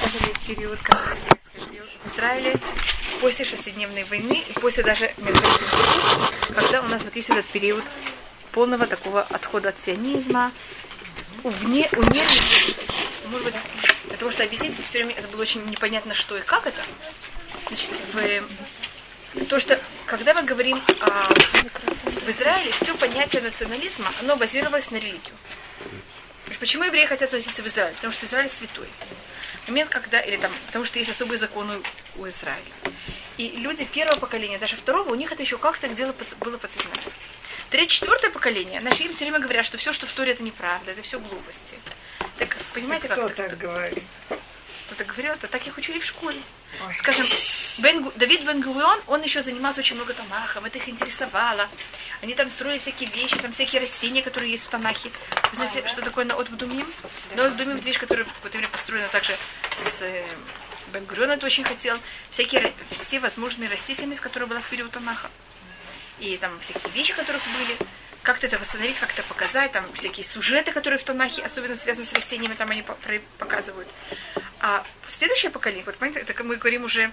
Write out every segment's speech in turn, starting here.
заняли период, который происходил в Израиле после шестидневной войны и после даже когда у нас вот есть этот период полного такого отхода от сионизма, вне, вне, может быть, для того, чтобы объяснить, все время это было очень непонятно, что и как это. Значит, в, то, что когда мы говорим о, в Израиле, все понятие национализма, оно базировалось на религию. Почему евреи хотят относиться в Израиль? Потому что Израиль святой. Момент, когда, или там, потому что есть особые законы у Израиля. И люди первого поколения, даже второго, у них это еще как-то где-то было подсознание. Третье, четвертое поколение, наши им все время говорят, что все, что в Торе, это неправда, это все глупости. Так, понимаете, как Кто так говорит? Кто-то говорил, это так их учили в школе. Ой. Скажем, Бен, Давид бен Гурион, он еще занимался очень много Танахом, это их интересовало. Они там строили всякие вещи, там всякие растения, которые есть в Танахе. Вы знаете, а, что такое Наот Бдумим? Наот Бдумим это вещь, которая в это время построена также с э, Бен Гурион это очень хотел. Всякие, все возможные растительность, которая была в период Танаха. И там всякие вещи, которых были как-то это восстановить, как-то показать, там всякие сюжеты, которые в Танахе, особенно связаны с растениями, там они показывают. А следующее поколение, это мы говорим уже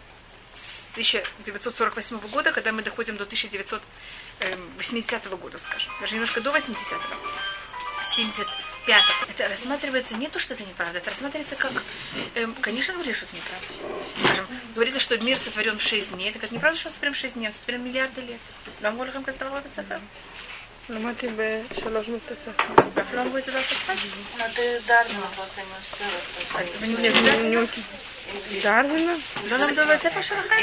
с 1948 года, когда мы доходим до 1980 года, скажем, даже немножко до 80-го, 75 Это рассматривается не то, что это неправда, это рассматривается как, эм, конечно, говорили, что это неправда. Скажем, говорится, что мир сотворен в 6 дней, это как неправда, что сотворен в 6 дней, сотворен миллиарды лет. Вам Олехам казалось, это למדתי בשלוש בית הספר. ואף לא אמרו את זה באף אחד? דרווינה? לא למדו בבית ספר שלכם?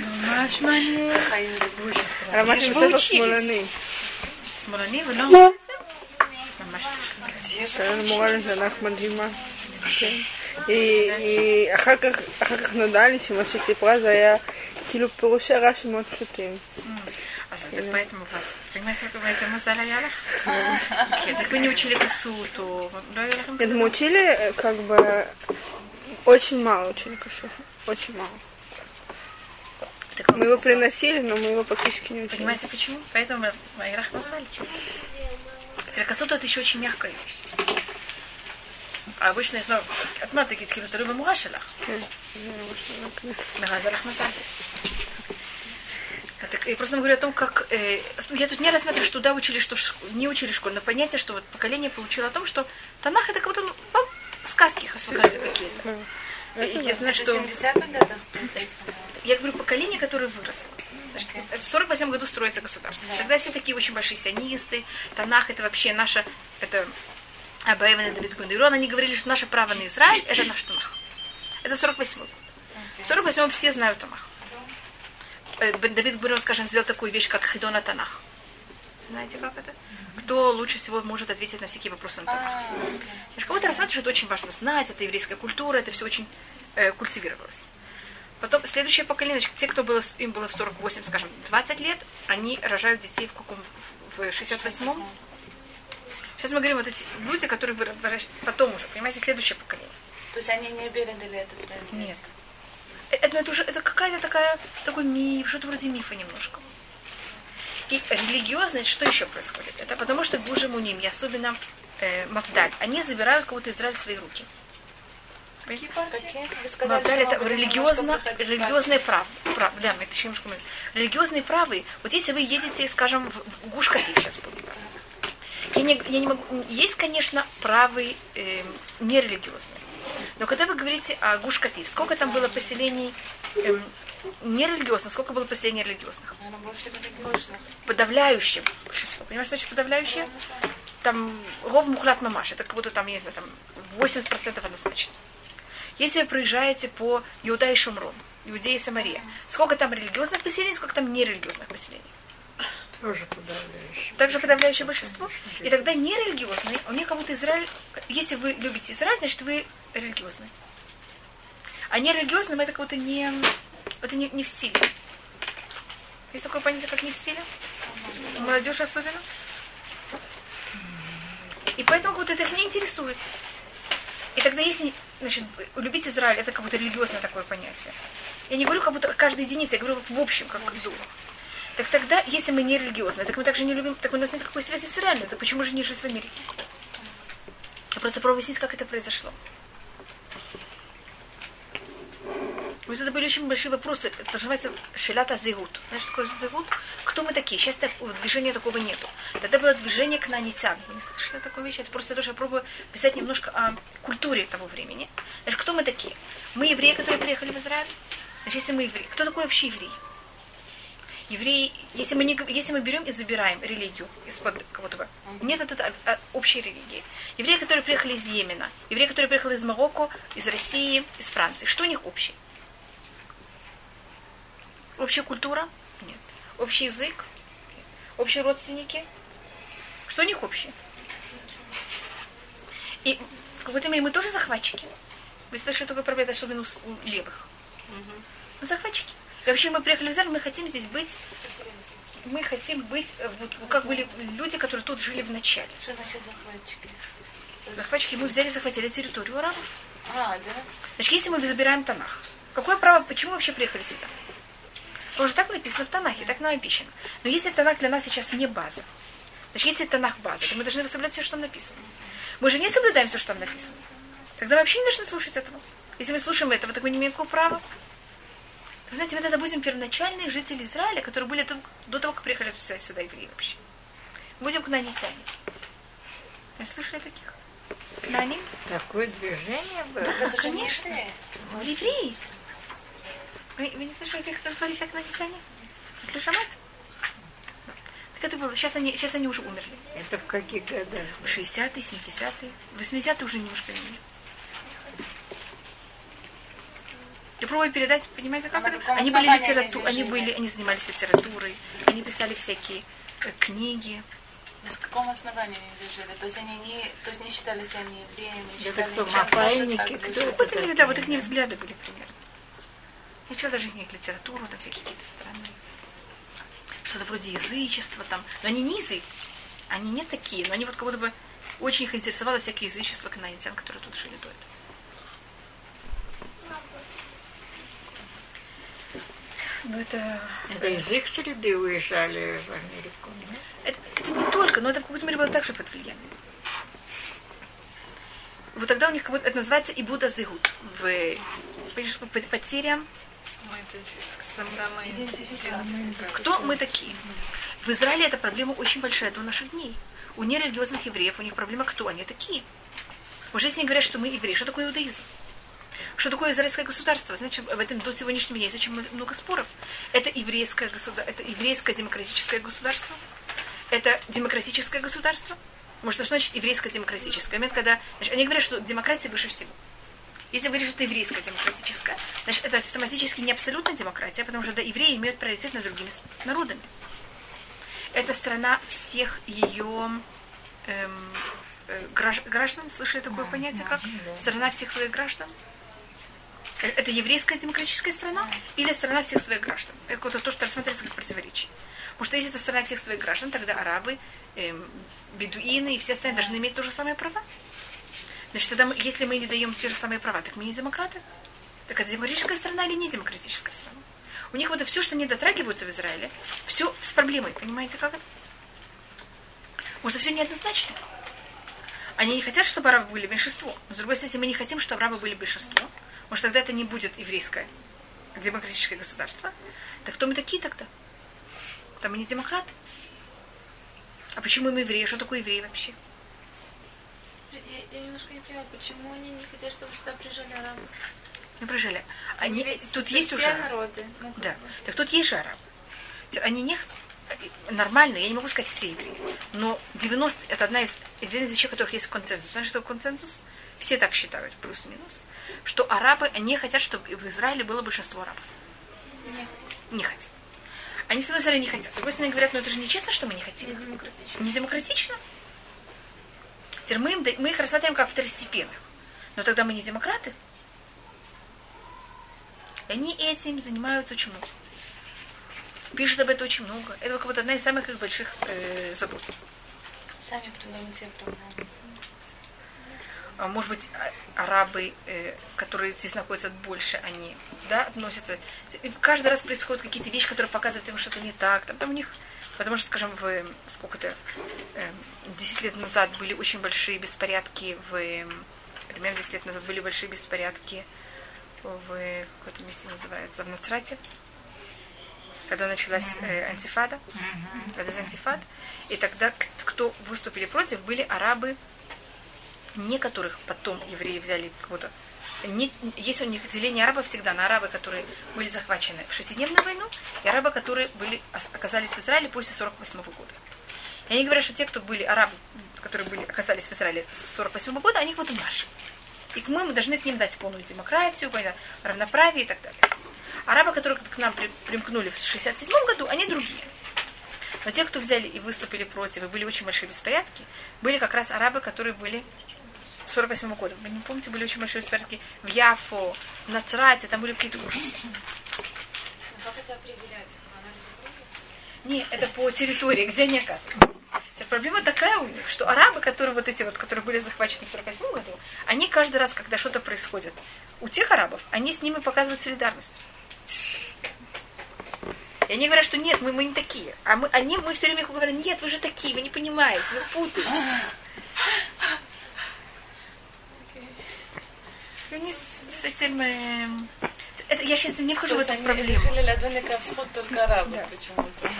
ממש מעניין. למדתי בספר שמאלני. שמאלני ולא אמרו את זה? ממש הייתה לנו מורה לתנ"ך מדהימה. היא אחר כך נודע לי שמה שהיא סיפרה זה היה כאילו פירושי רש"י מאוד פשוטים. Так поэтому вас. Понимаете, какой мазаль аялах? Так вы не учили косу, то... Нет, мы учили как бы очень мало учили косу. Очень мало. Мы его приносили, но мы его практически не учили. Понимаете почему? Поэтому мы Айрах назвали. Косу это еще очень мягкая вещь. А обычно, я знаю, от маты такие, которые рыба мурашелах. Мегазарах мазаль. Так, я просто говорю о том, как... Э, я тут не рассматриваю, что туда учили, что в, не учили в школе, но понятие, что вот поколение получило о том, что Танах это как будто ну, сказки какие-то. Я знаю, что... Я говорю, поколение, которое выросло. В 48 году строится государство. Тогда все такие очень большие сионисты. Танах это вообще наша... Это Абаеван и Давид Гундирон. Они говорили, что наше право на Израиль это наш Танах. Это 48 год. В 48 все знают Танах. Э, Давид Гурин, скажем, сделал такую вещь, как Хидона Танах. Знаете, как это? Кто лучше всего может ответить на всякие вопросы на Танах? А, Кого-то рассматривать, что это очень важно знать, это еврейская культура, это все очень э, культивировалось. Потом следующее поколение, значит, те, кто было, им было в 48, скажем, 20 лет, они рожают детей в каком в 68-м. Сейчас мы говорим вот эти люди, которые потом уже, понимаете, следующее поколение. То есть они не передали это своим детям? Это, это уже это какая-то такая такой миф, что-то вроде мифа немножко. И религиозность, что еще происходит? Это потому что Гужи Муним, и особенно э, Мавдаль, они забирают кого-то Израиль в свои руки. Какие Мавдаль это религиозно, религиозные правы. Прав, да, мы это еще немножко Религиозные правы. Вот если вы едете, скажем, в Гуш сейчас будет. Я не, я не могу, есть, конечно, правы э, нерелигиозные. Но когда вы говорите о Гушкатив, сколько там было поселений эм, нерелигиозных, сколько было поселений религиозных? Подавляющим большинство. Понимаете, что значит подавляющее? Там ров мухлят мамаш, это как будто там, не знаю, там 80% однозначно. Если вы проезжаете по Иуда и Шумрон, Иудея и Самария, сколько там религиозных поселений, сколько там нерелигиозных поселений? Тоже подавляющее. Также подавляющее большинство. И тогда нерелигиозные, у них как будто Израиль, если вы любите Израиль, значит вы религиозный. А нерелигиозным это как будто не, это не, не в стиле. Есть такое понятие, как не в стиле? Молодежь особенно. И поэтому вот это их не интересует. И тогда если, значит, любить Израиль, это как будто религиозное такое понятие. Я не говорю как будто каждой единице, я говорю в общем, как в дух. Так тогда, если мы не религиозные, так мы также не любим, так у нас нет такой связи с Израилем, так почему же не жить в Америке? Я просто пробую объяснить, как это произошло. Вот это были очень большие вопросы. Это называется шелята зигут. Знаешь, что такое зигут? Кто мы такие? Сейчас так, движения такого нету. Тогда было движение к нанитян. Не слышали такой вещи? Это просто то, что я пробую писать немножко о культуре того времени. Значит, кто мы такие? Мы евреи, которые приехали в Израиль. Значит, если мы евреи, кто такой вообще еврей? Евреи, если мы, не, если мы берем и забираем религию из-под кого-то, нет этого общей религии. Евреи, которые приехали из Йемена, евреи, которые приехали из Марокко, из России, из Франции, что у них общее? Общая культура? Нет. Общий язык? Нет. Общие родственники? Что у них общее? И в какой-то мере мы тоже захватчики. Вы слышали такой проблема, особенно у левых. Мы захватчики. И вообще мы приехали в Израиль, мы хотим здесь быть мы хотим быть, э, вот, как были люди, которые тут жили в начале. Что значит захватчики? Захватчики, мы взяли, захватили территорию арабов. А, да? Значит, если мы забираем Танах, какое право, почему мы вообще приехали сюда? Потому что так написано в Танахе, так нам написано. Но если Танах для нас сейчас не база, значит, если Танах база, то мы должны соблюдать все, что там написано. Мы же не соблюдаем все, что там написано. Тогда вообще не должны слушать этого. Если мы слушаем этого, так мы не имеем никакого права. Вы знаете, мы тогда будем первоначальные жители Израиля, которые были до того, как приехали сюда, сюда евреи вообще. Будем к нанитяне. Вы слышали таких? Кнаним? Такое движение было? Да, это конечно. Евреи. Вы, вы не слышали, как это назывались акнанитяне? Клюшамат? Так это было. Сейчас они, сейчас они уже умерли. Это в каких годах? В 60-е, 70-е. 80-е уже немножко не Я пробую передать, понимаете, как это? Они были литерату... они были, они занимались литературой, они писали всякие э, книги. На каком основании они здесь жили? То есть они не, то есть не считались они евреями, не считали просто мапайники, так кто это? Вот они, да, вот их не взгляды были примерно. Я читала даже их литературу, там всякие какие-то страны. Что-то вроде язычества там. Но они не язык. Они не такие, но они вот как будто бы очень их интересовало всякие язычества канадитян, которые тут жили до этого. Ну это... Это из их среды уезжали в Америку, нет? Это, это не только, но это в какой-то мере было также под влиянием. Вот тогда у них как будто это называется Ибуда Зигут. В по, по потерям. Кто мы такие? В Израиле эта проблема очень большая до наших дней. У нерелигиозных евреев у них проблема кто они такие. Уже если они говорят, что мы евреи, что такое иудаизм? Что такое израильское государство? Знаете, в этом до сегодняшнего дня есть очень много споров. Это еврейское государство, это еврейское демократическое государство, это демократическое государство. Может, что значит еврейское демократическое? Момент, когда значит, они говорят, что демократия выше всего. Если вы говорите, что это еврейская демократическая, значит, это автоматически не абсолютная демократия, потому что да, евреи имеют приоритет над другими народами. Это страна всех ее эм, э, граждан, слышали такое понятие, как страна всех своих граждан? Э, это еврейская демократическая страна или страна всех своих граждан? Это вот то, что рассматривается как противоречие. Потому что если это страна всех своих граждан, тогда арабы, эм, бедуины и все остальные должны иметь то же самое права. Значит, тогда мы, если мы не даем те же самые права, так мы не демократы. Так это демократическая страна или не демократическая страна? У них вот все, что не дотрагиваются в Израиле, все с проблемой. Понимаете, как это? Может, все неоднозначно. Они не хотят, чтобы арабы были меньшинство. Но, с другой стороны, мы не хотим, чтобы арабы были большинство, может, тогда это не будет еврейское демократическое государство. Так кто мы такие тогда? Там мы не демократы. А почему мы евреи? Что такое евреи вообще? Я, я немножко не понимаю, почему они не хотят, чтобы сюда приезжали арабы? Не приезжали. Они, Ведь тут есть уже народы. Ну, как Да. Так тут есть же арабы. Они не нормально, я не могу сказать все евреи, но 90 это одна из, один из вещей, которых есть консенсус. Знаешь, что консенсус? Все так считают, плюс-минус, что арабы не хотят, чтобы в Израиле было большинство арабов. Нет, Не хотят. Они, с одной стороны, не хотят. С другой стороны, говорят, ну это же нечестно, что мы не не хотим. демократично. Не демократично. Теперь мы, им мы их рассматриваем как второстепенных. Но тогда мы не демократы. И они этим занимаются очень много. Пишут об этом очень много. Это как вот одна из самых их больших э, забот. Сами придумают себе проблемы. А, может быть, а- арабы, э, которые здесь находятся больше, они да, относятся. И каждый раз происходят какие-то вещи, которые показывают им что-то не так. Там, там у них Потому что, скажем, в сколько-то э, 10 лет назад были очень большие беспорядки в эм, примерно 10 лет назад были большие беспорядки в каком-то месте называется, в Нацрате, когда началась э, антифада, когда антифад, и тогда кто выступили против, были арабы, некоторых потом евреи взяли кого-то. Есть у них деление арабов всегда на арабы, которые были захвачены в шестидневную войну, и арабы, которые были, оказались в Израиле после 48 года. И они говорят, что те, кто были арабы, которые были, оказались в Израиле с 48 года, они вот наши. И мы, мы должны к ним дать полную демократию, равноправие и так далее. Арабы, которые к нам при- примкнули в 67 году, они другие. Но те, кто взяли и выступили против, и были очень большие беспорядки, были как раз арабы, которые были 48 года. Вы не помните, были очень большие беспорядки в Яфо, в Нацрате, там были какие-то ужасы. Как это определяется? Не, это по территории, где они оказываются. Теперь Проблема такая у них, что арабы, которые вот эти вот, которые были захвачены в 48 году, они каждый раз, когда что-то происходит, у тех арабов, они с ними показывают солидарность. И они говорят, что нет, мы, мы не такие. А мы, они, мы все время говорим, нет, вы же такие, вы не понимаете, вы путаете. И они с, с этим... эм, это, я сейчас не вхожу в эту проблему. решили Ладони Кавсхуд только арабы почему-то.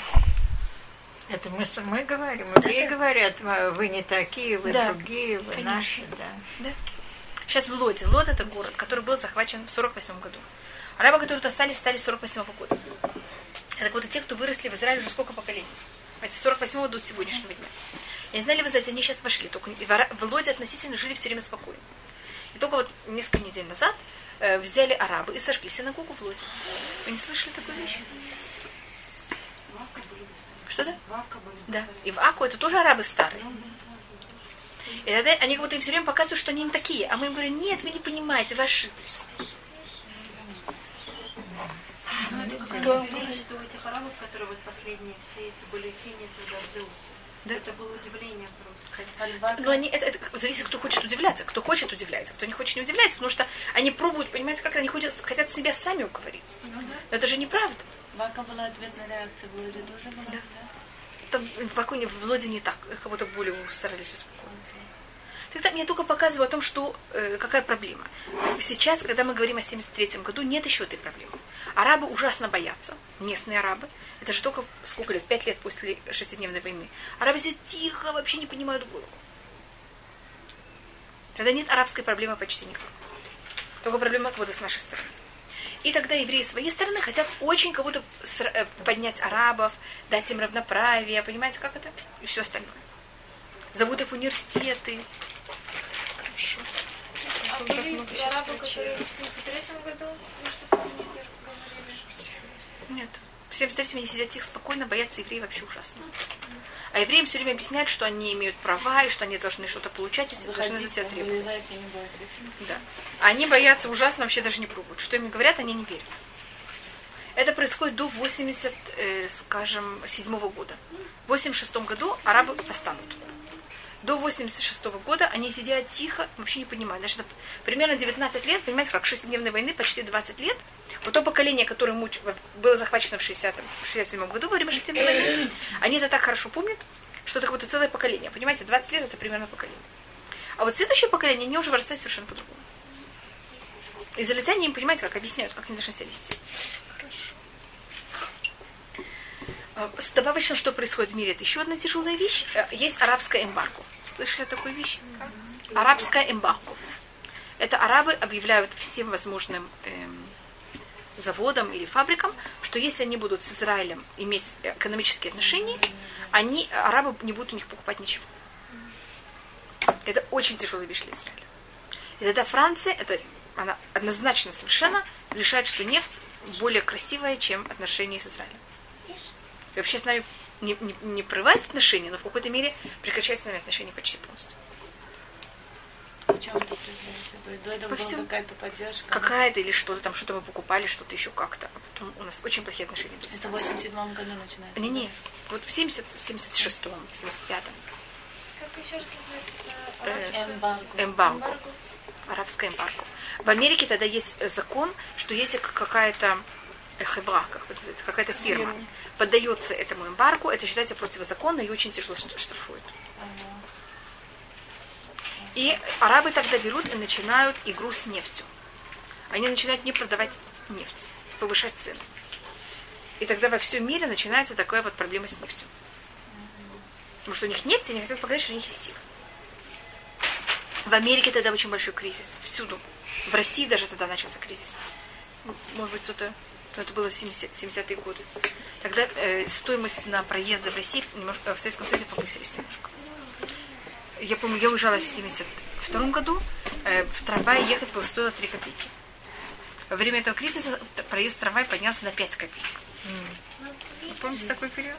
Это мы, мы говорим, евреи говорят, «Вы- не такие, вы Да, другие, вы конечно. наши, да. Сейчас в Лоде. Лод это город, который был захвачен в 48 году. Арабы, которые тут остались, стали с 48 года. Это вот те, кто выросли в Израиле уже сколько поколений. С 48 до сегодняшнего дня. Я не знаю, ли вы знаете, они сейчас вошли. Только в Лоде относительно жили все время спокойно. И только вот несколько недель назад э, взяли арабы и сожгли синагогу в Лоде. Вы не слышали такую вещь? Что-то? Да. И в Аку это тоже арабы старые. И тогда они вот им все время показывают, что они не такие. А мы им говорим, нет, вы не понимаете, вы ошиблись. Что у этих арабов, которые вот последние все эти были синие туда Да. это было удивление просто. Но они, это, это зависит, кто хочет удивляться. Кто хочет удивляется, кто не хочет не удивляется, потому что они пробуют, понимаете, как они хотят, хотят себя сами уговорить. Но это же неправда. Вака была ответная реакция, в Лоде тоже была, да? Там в Вакуне, в Лоде не так. Их как будто более старались успокоиться. Тогда мне только показываю о том, что э, какая проблема. Сейчас, когда мы говорим о 73 году, нет еще этой проблемы. Арабы ужасно боятся, местные арабы. Это же только сколько лет? Пять лет после шестидневной войны. Арабы сидят тихо, вообще не понимают голову. Тогда нет арабской проблемы почти никакой. Только проблема вот с нашей стороны. И тогда евреи с своей стороны хотят очень кого-то э, поднять арабов, дать им равноправие, понимаете, как это? И все остальное. Зовут их в университеты. А были арабы, которые в 73 году, ну что-то мне говорили. Нет. В 73 они сидят тихо, спокойно, боятся евреев вообще ужасно. А евреям все время объясняют, что они имеют права, и что они должны что-то получать, если должны за себя Выходите, требовать. вылезайте. Да. Они боятся ужасно, вообще даже не пробуют. Что им говорят, они не верят. Это происходит до 80, э, скажем, седьмого года. В 86 году арабы восстанут. До 86 года они сидят тихо, вообще не понимают. Значит, примерно 19 лет, понимаете, как шестидневной войны, почти 20 лет. Вот то поколение, которое муч... было захвачено в 60 в 67 году во время шестидневной войны, они это так хорошо помнят, что это как будто целое поколение. Понимаете, 20 лет это примерно поколение. А вот следующее поколение, они уже вырастают совершенно по-другому. Израильтяне им, понимаете, как объясняют, как они должны себя вести. А, с- Добавочно, что происходит в мире, это еще одна тяжелая вещь. Э, Есть арабская эмбарго. Слышали о такой вещи? Арабская эмбарго. Это арабы объявляют всем возможным эм, заводам или фабрикам, что если они будут с Израилем иметь экономические отношения, они, арабы не будут у них покупать ничего. Это очень тяжелая вещь для Израиля. И тогда Франция, это, она однозначно совершенно решает, что нефть более красивая, чем отношения с Израилем. И вообще с нами не, не, не прерывает отношения, но в какой-то мере прекращает с нами отношения почти полностью. В чем это признается? До этого По была какая-то поддержка. Какая-то или что-то там, что-то мы покупали, что-то еще как-то. А потом у нас очень плохие отношения Это в Францией. 87 году начинается. Не, не. Вот в 70, в 76-м, в 75-м. Как еще раз называется это? Э? Эмбарго. Эмбарго. Эмбарго. Арабская эмбарго. В Америке тогда есть э, закон, что если какая-то э, хебра, как это называется, какая-то фирма, поддается этому эмбаргу, это считается противозаконно и очень тяжело штрафуют. И арабы тогда берут и начинают игру с нефтью. Они начинают не продавать нефть, повышать цены. И тогда во всем мире начинается такая вот проблема с нефтью. Потому что у них нефть, и они хотят показать, что у них есть сила. В Америке тогда очень большой кризис. Всюду. В России даже тогда начался кризис. М, Может быть, кто-то... ну, Это было 70, 70-е годы. Тогда э, стоимость на проезды в России, немножко- э, в Советском Союзе повысились немножко. Я помню, я уезжала в 72 году, э, в трамвае ехать было стоило 3 копейки. Во время этого кризиса проезд в трамвай поднялся на 5 копеек. Вы помните такой период?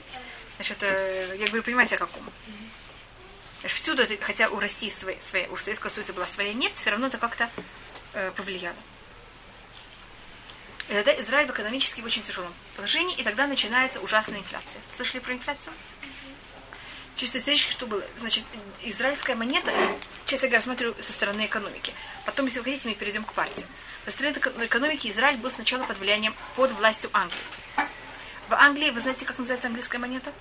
Значит, э, я говорю, понимаете, о каком? Значит, Всюду, это- хотя у России своя, своя- у Советского Союза была своя нефть, все равно это как-то э, повлияло. И тогда Израиль в экономически очень тяжелом положении, и тогда начинается ужасная инфляция. Слышали про инфляцию? Чисто исторически, что было? Значит, израильская монета, честно говоря, смотрю со стороны экономики. Потом, если вы хотите, мы перейдем к партии. Со стороны эко- экономики Израиль был сначала под влиянием, под властью Англии. В Англии, вы знаете, как называется английская монета?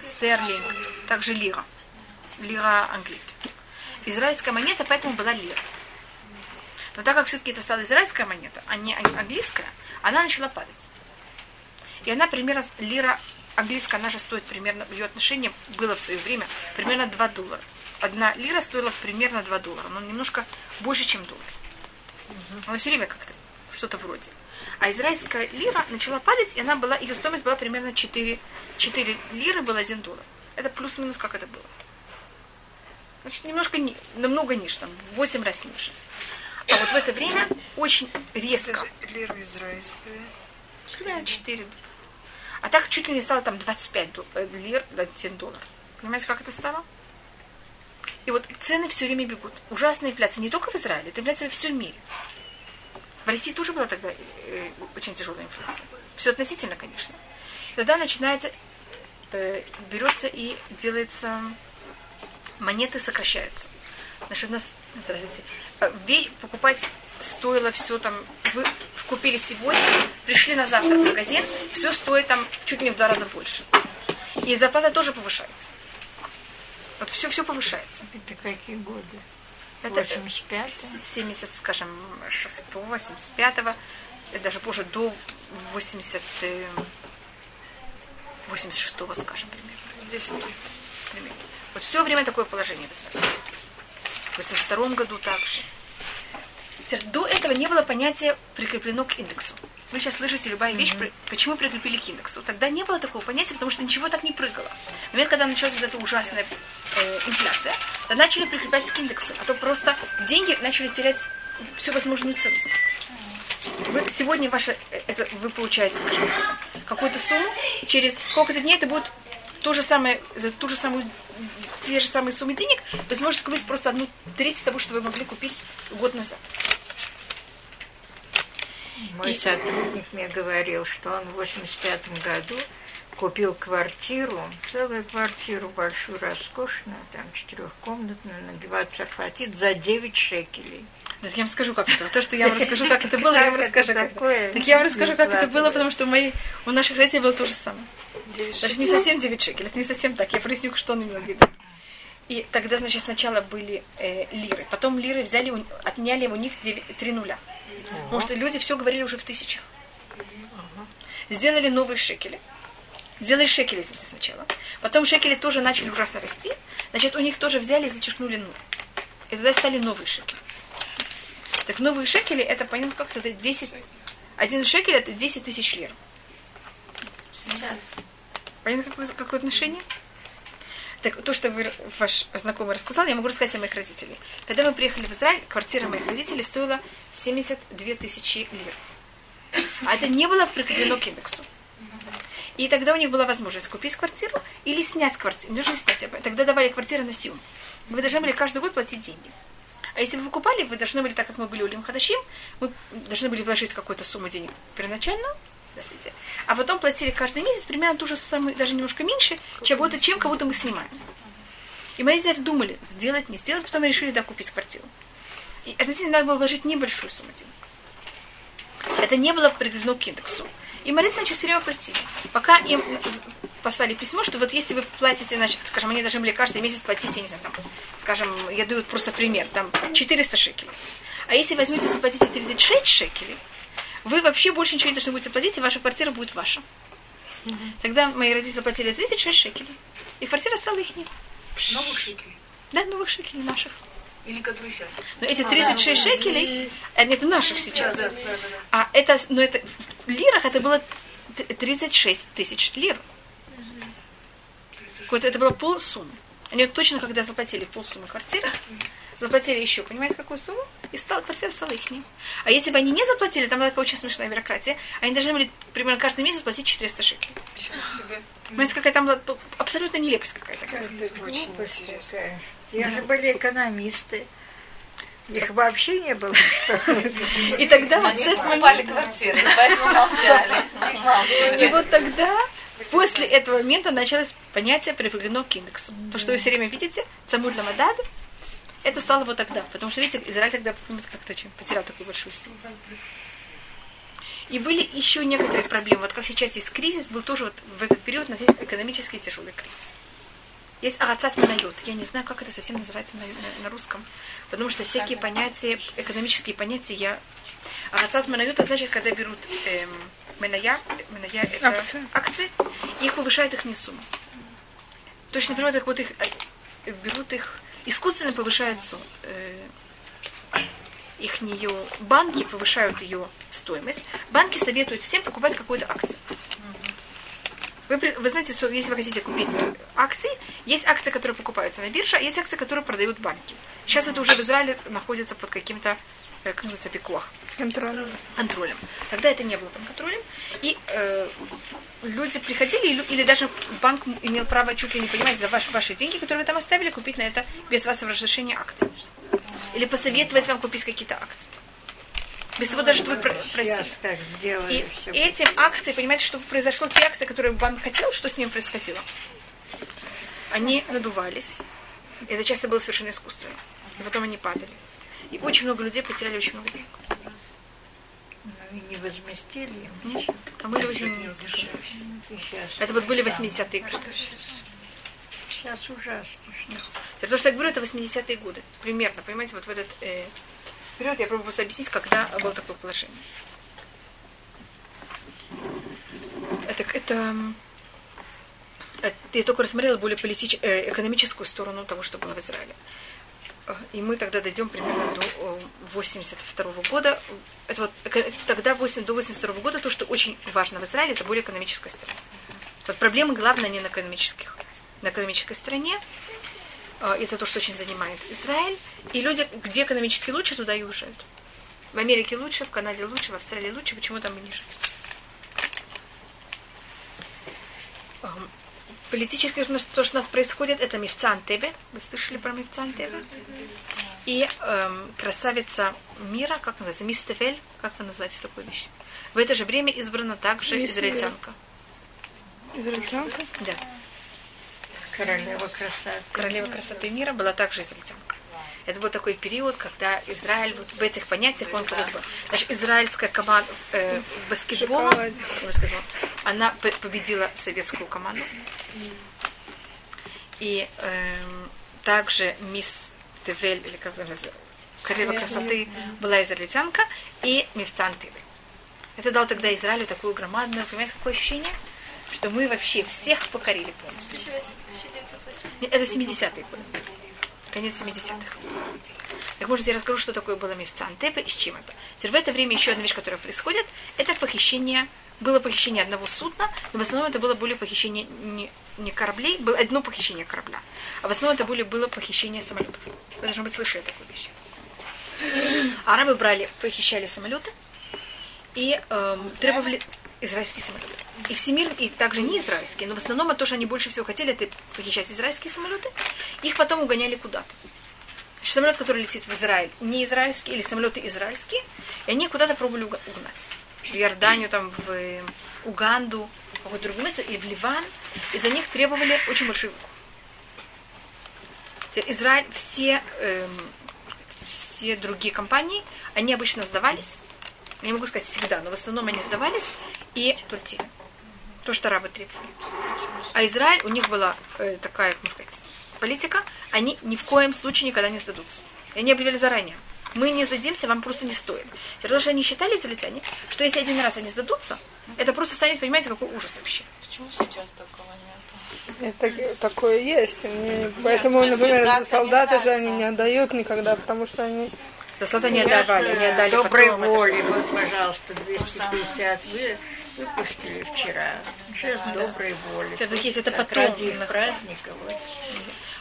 Стерлинг. Также лира. Лира английская. Израильская монета, поэтому была лира. Но так как все-таки это стала израильская монета, а не ан- английская, она начала падать. И она примерно, лира английская, она же стоит примерно, ее отношении было в свое время примерно 2 доллара. Одна лира стоила примерно 2 доллара, но немножко больше, чем доллар. Она все время как-то что-то вроде. А израильская лира начала падать, и она была, ее стоимость была примерно 4, 4 лиры был 1 доллар. Это плюс-минус как это было. Значит, немножко, ни- намного ниже, там, в 8 раз ниже. А вот в это время очень резко. Лира израильская. Примерно 4 А так чуть ли не стало там 25 дол- э, лир, 1 доллар. Понимаете, как это стало? И вот цены все время бегут. Ужасная инфляция не только в Израиле, это инфляция во всем мире. В России тоже была тогда э, очень тяжелая инфляция. Все относительно, конечно. Тогда начинается, э, берется и делается, монеты сокращаются. Значит, у нас, э, вещь покупать стоило все там, вы купили сегодня, пришли на завтра в магазин, все стоит там чуть ли не в два раза больше. И зарплата тоже повышается. Вот все, все повышается. Это какие годы? Это 85 с 70, скажем, 6 85 и даже позже до 80, э, 86 скажем, примерно. примерно. Вот все время такое положение в Израиле. В 82 году также. До этого не было понятия прикреплено к индексу. Вы сейчас слышите любая вещь, при- почему прикрепили к индексу. Тогда не было такого понятия, потому что ничего так не прыгало. В момент, когда началась вот эта ужасная э, инфляция, то начали прикреплять к индексу, а то просто деньги начали терять всю возможную ценность. Вы сегодня ваше, э, это, вы получаете, скажем, так, какую-то сумму, через сколько-то дней это будет то же самое, за ту же самую, те же самые суммы денег, вы сможете купить просто одну треть того, что вы могли купить год назад. Мой сотрудник мне говорил, что он в 85 году купил квартиру, целую квартиру большую, роскошную, там четырехкомнатную, на Геват Царфатит за 9 шекелей. Так я вам скажу, как это. То, что я вам расскажу, как это было, я вам расскажу. как это. такое? Так я вам расскажу, как это было, потому что у, моей, у наших родителей было то же самое. Даже не совсем 9 шекелей, это не совсем так. Я проясню, что он имел в виду. И тогда, значит, сначала были э, лиры. Потом лиры взяли, у- отняли у них 3 нуля. Потому что люди все говорили уже в тысячах. Сделали новые шекели. Сделали шекели извините, сначала. Потом шекели тоже начали ужасно расти. Значит, у них тоже взяли и зачеркнули нуль. И тогда стали новые шекели. Так новые шекели, это, понятно, как это 10... Один шекель это 10 тысяч лир. Понятно, какое, какое отношение? Так, то, что вы, ваш знакомый рассказал, я могу рассказать о моих родителях. Когда мы приехали в Израиль, квартира моих родителей стоила 72 тысячи лир. А это не было прикреплено к индексу. И тогда у них была возможность купить квартиру или снять квартиру. Нужно снять об этом. Тогда давали квартиры на съем. Вы должны были каждый год платить деньги. А если вы покупали, вы должны были, так как мы были у Хадашим, мы должны были вложить какую-то сумму денег первоначально, простите, а потом платили каждый месяц примерно ту же самую, даже немножко меньше, чем, будто, чем кого-то мы снимаем. И мои родители думали, сделать, не сделать, потом мы решили, да, купить квартиру. И относительно надо было вложить небольшую сумму денег. Это не было прикреплено к индексу. И молиться начали все время платить. Пока им послали письмо, что вот если вы платите, значит, скажем, они должны были каждый месяц платить, я не знаю, там, скажем, я даю просто пример, там 400 шекелей. А если возьмете, заплатите 36 шекелей, вы вообще больше ничего не должны будете платить, и ваша квартира будет ваша. Тогда мои родители заплатили 36 шекелей, и квартира стала их. Новых шекелей. Да, новых шекелей наших. Или которые сейчас. Но эти 36 шекелей, это не наших сейчас. Да, да, да, да. А это, ну это, в лирах это было т- 36 тысяч лир. Вот это было полсуммы. Они вот точно, когда заплатили полсуммы квартиры, заплатили еще, понимаете, какую сумму? И стала, квартира стала их. А если бы они не заплатили, там была такая очень смешная бюрократия, они должны были примерно каждый месяц платить 400 шекелей. Понимаете, какая там была абсолютно нелепость какая-то. Те же были экономисты. Их вообще не было, И тогда вот с Они этого покупали квартиры, поэтому молчали. И вот тогда, после этого момента, началось понятие прикреплено к индексу. То, что вы все время видите, цамур ламадад, это стало вот тогда. Потому что, видите, Израиль тогда как-то очень потерял такую большую силу. И были еще некоторые проблемы. Вот как сейчас есть кризис, был тоже вот в этот период у нас есть экономический тяжелый кризис. Есть арацат минайот. Я не знаю, как это совсем называется на, на- на русском. Потому что всякие понятия, экономические понятия, я... Арацат минайот, это значит, когда берут эм, миная, миная это Акции. акции, их повышают их сумму. Точно, например, так вот их э, берут их, искусственно повышают сумму. их нее, банки повышают ее стоимость. Банки советуют всем покупать какую-то акцию. Вы, вы знаете, что если вы хотите купить акции, есть акции, которые покупаются на бирже, а есть акции, которые продают банки. Сейчас это уже в Израиле находится под каким-то, э, как называется, пикуах Контроль. контролем. Тогда это не было под контролем. И э, люди приходили, или, даже банк имел право чуть ли не понимать за ваш, ваши деньги, которые вы там оставили, купить на это без вашего разрешения акции. Или посоветовать вам купить какие-то акции. Без того даже, что вы про- просили. И этим акции, понимаете, что произошло, те акции, которые банк хотел, что с ними происходило? Они надувались. Это часто было совершенно искусственно. И потом они падали. И очень много людей потеряли очень много денег. Ну, и не возместили им. Нет? Там были очень тяжелые. И сейчас, Это вот были 80-е годы. сейчас ужасно. То, что я говорю, это 80-е годы. Примерно, понимаете, вот в этот э, период я пробую просто объяснить, когда было такое положение. Это, это, м, э, я только рассмотрела более политич, э, экономическую сторону того, что было в Израиле. Э, И мы тогда дойдем примерно до э, 82 года. Это вот, эко- тогда 8, до 82 года то, что очень важно в Израиле, это более экономическая сторона. Вот проблемы главное не на экономических, на экономической стороне, а, это то, что очень занимает Израиль. И люди, где экономически лучше, туда и уезжают. В Америке лучше, в Канаде лучше, в Австралии лучше, почему там и не жить? Политически то, что у нас происходит, это Мифца Антебе. Вы слышали про Мифца Антебе? И эм, красавица мира, как называется, Мисс Тефель, как вы называете такую вещь? В это же время избрана также Мисс израильтянка. Израильтянка? Да. Королева красоты. королева красоты мира была также израильтянка. Это был такой период, когда Израиль вот в этих понятиях, он как бы, значит, израильская команда э, баскетбола, баскетбол, она победила советскую команду. И эм, также мисс Тевель, или как называется, королева красоты, была израильтянка, и Мифцан Тевель. Это дало тогда Израилю такую громадную, понимаете, какое ощущение? Что мы вообще всех покорили полностью. 1908. Нет, Это 70-е годы. Конец 70-х. Так может, я расскажу, что такое было мифца Антепе и с чем это. Теперь в это время еще одна вещь, которая происходит, это похищение, было похищение одного судна, но в основном это было более похищение не, не кораблей, было одно похищение корабля, а в основном это были, было похищение самолетов. Вы, должны быть, слышали такую вещь. Арабы брали, похищали самолеты и эм, требовали израильские самолеты. И всемир, и также не израильские, но в основном то, что они больше всего хотели, это похищать израильские самолеты. Их потом угоняли куда-то. Самолет, который летит в Израиль, не израильский, или самолеты израильские, и они куда-то пробовали угнать. В Иорданию, там, в э, Уганду, в какое-то другое место, и в Ливан. И за них требовали очень. Теперь Израиль, все, эм, все другие компании, они обычно сдавались, Я не могу сказать всегда, но в основном они сдавались и платили. То, что арабы требовали. А Израиль, у них была э, такая, как можно сказать, политика, они ни в коем случае никогда не сдадутся. И они объявили заранее. Мы не сдадимся, вам просто не стоит. Потому что они считали, израильтяне, что если один раз они сдадутся, это просто станет, понимаете, какой ужас вообще. Почему сейчас такого нет? Это такое есть. Они- поэтому, смысле, например, сдаться, солдаты не же они не отдают никогда, потому что они... За солдат они отдавали, они отдали Доброй потом, воли. Вот, пожалуйста, 250 вы выпустили вчера. Сейчас доброй воли. Это есть, это Так потом. Ради праздника.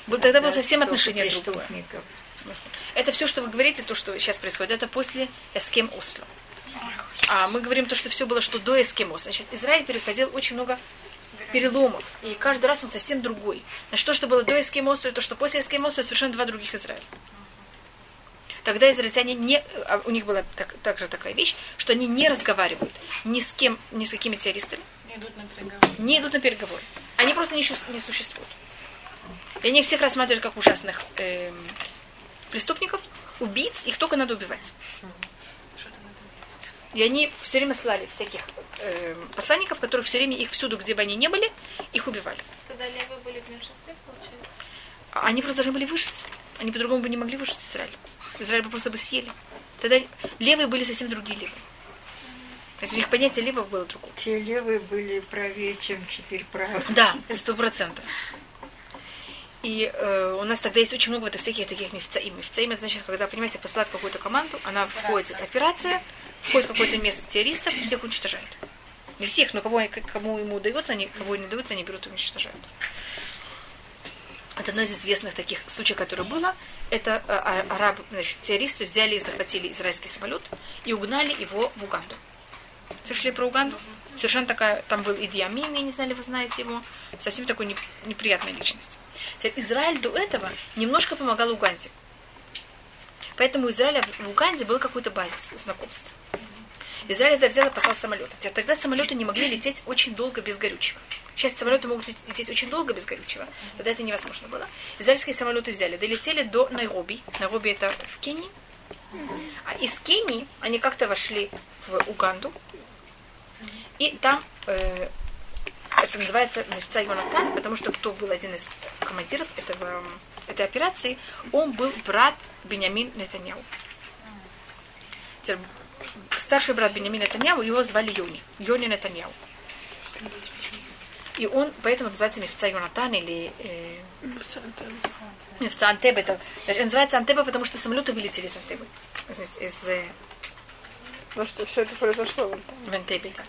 Вот, Тогда было совсем отношение другое. Это все, что вы говорите, то, что сейчас происходит, это после Эскем Осло. А мы говорим то, что все было, что до Эскем Осло. Значит, Израиль переходил очень много переломов, и каждый раз он совсем другой. Значит, то, что было до Эскем Осло, и то, что после Эскем Осло, совершенно два других Израиля. Тогда израильтяне не, а у них была так- также такая вещь, что они не разговаривают ни с кем, ни с какими террористами, Не идут на переговоры. не идут на переговоры. Они просто не, не существуют. И они всех рассматривают как ужасных эм, преступников, убийц, их только надо убивать. И они все время слали всяких эм, посланников, которые все время их всюду, где бы они не были, их убивали. Тогда левые были в меньшинстве, получается. А Они просто должны были выжить. Они по-другому бы не могли выжить Израиль. Израиль бы просто бы съели. Тогда левые были совсем другие левые. То есть у них понятие левого было другое. Те левые были правее, чем теперь правые. Да, сто процентов. И э, у нас тогда есть очень много вот всяких таких мифцаим. Мифцаим, это значит, когда, понимаете, посылают какую-то команду, она входит, операция, входит в какое-то место террористов, и всех уничтожают. Не всех, но кого, кому ему удается, они, кого не удается, они берут и уничтожают. Это одно из известных таких случаев, которое было. Это э, а- арабы, значит, террористы взяли и захватили израильский самолет и угнали его в Уганду. Слышали про Уганду? Совершенно такая, там был Иди Амин, я не знаю, ли вы знаете его. Совсем такой не- неприятная личность. Теперь Израиль до этого немножко помогал Уганде. Поэтому у Израиля в Уганде был какой-то базис знакомства. Израиль это взял и послал самолеты. Теперь Тогда самолеты не могли лететь очень долго без горючего. Сейчас самолеты могут лететь очень долго без горючего. Тогда это невозможно было. Израильские самолеты взяли, долетели до Найроби. Найроби это в Кении. А из Кении они как-то вошли в Уганду. И там э, это называется Мефца Йонатан, потому что кто был один из командиров этого, этой операции, он был брат Бенямин Нетаньяу. Старший брат Бенямин Нетаньяу, его звали Йони. Йони Нетаньяу. И он, поэтому называется Мефца Йонатан или э, Мефца Антеба. Это, он называется Антеба, потому что самолеты вылетели из Антебы. Из, из, Ну что, все это произошло. вот там. в Антебе, да.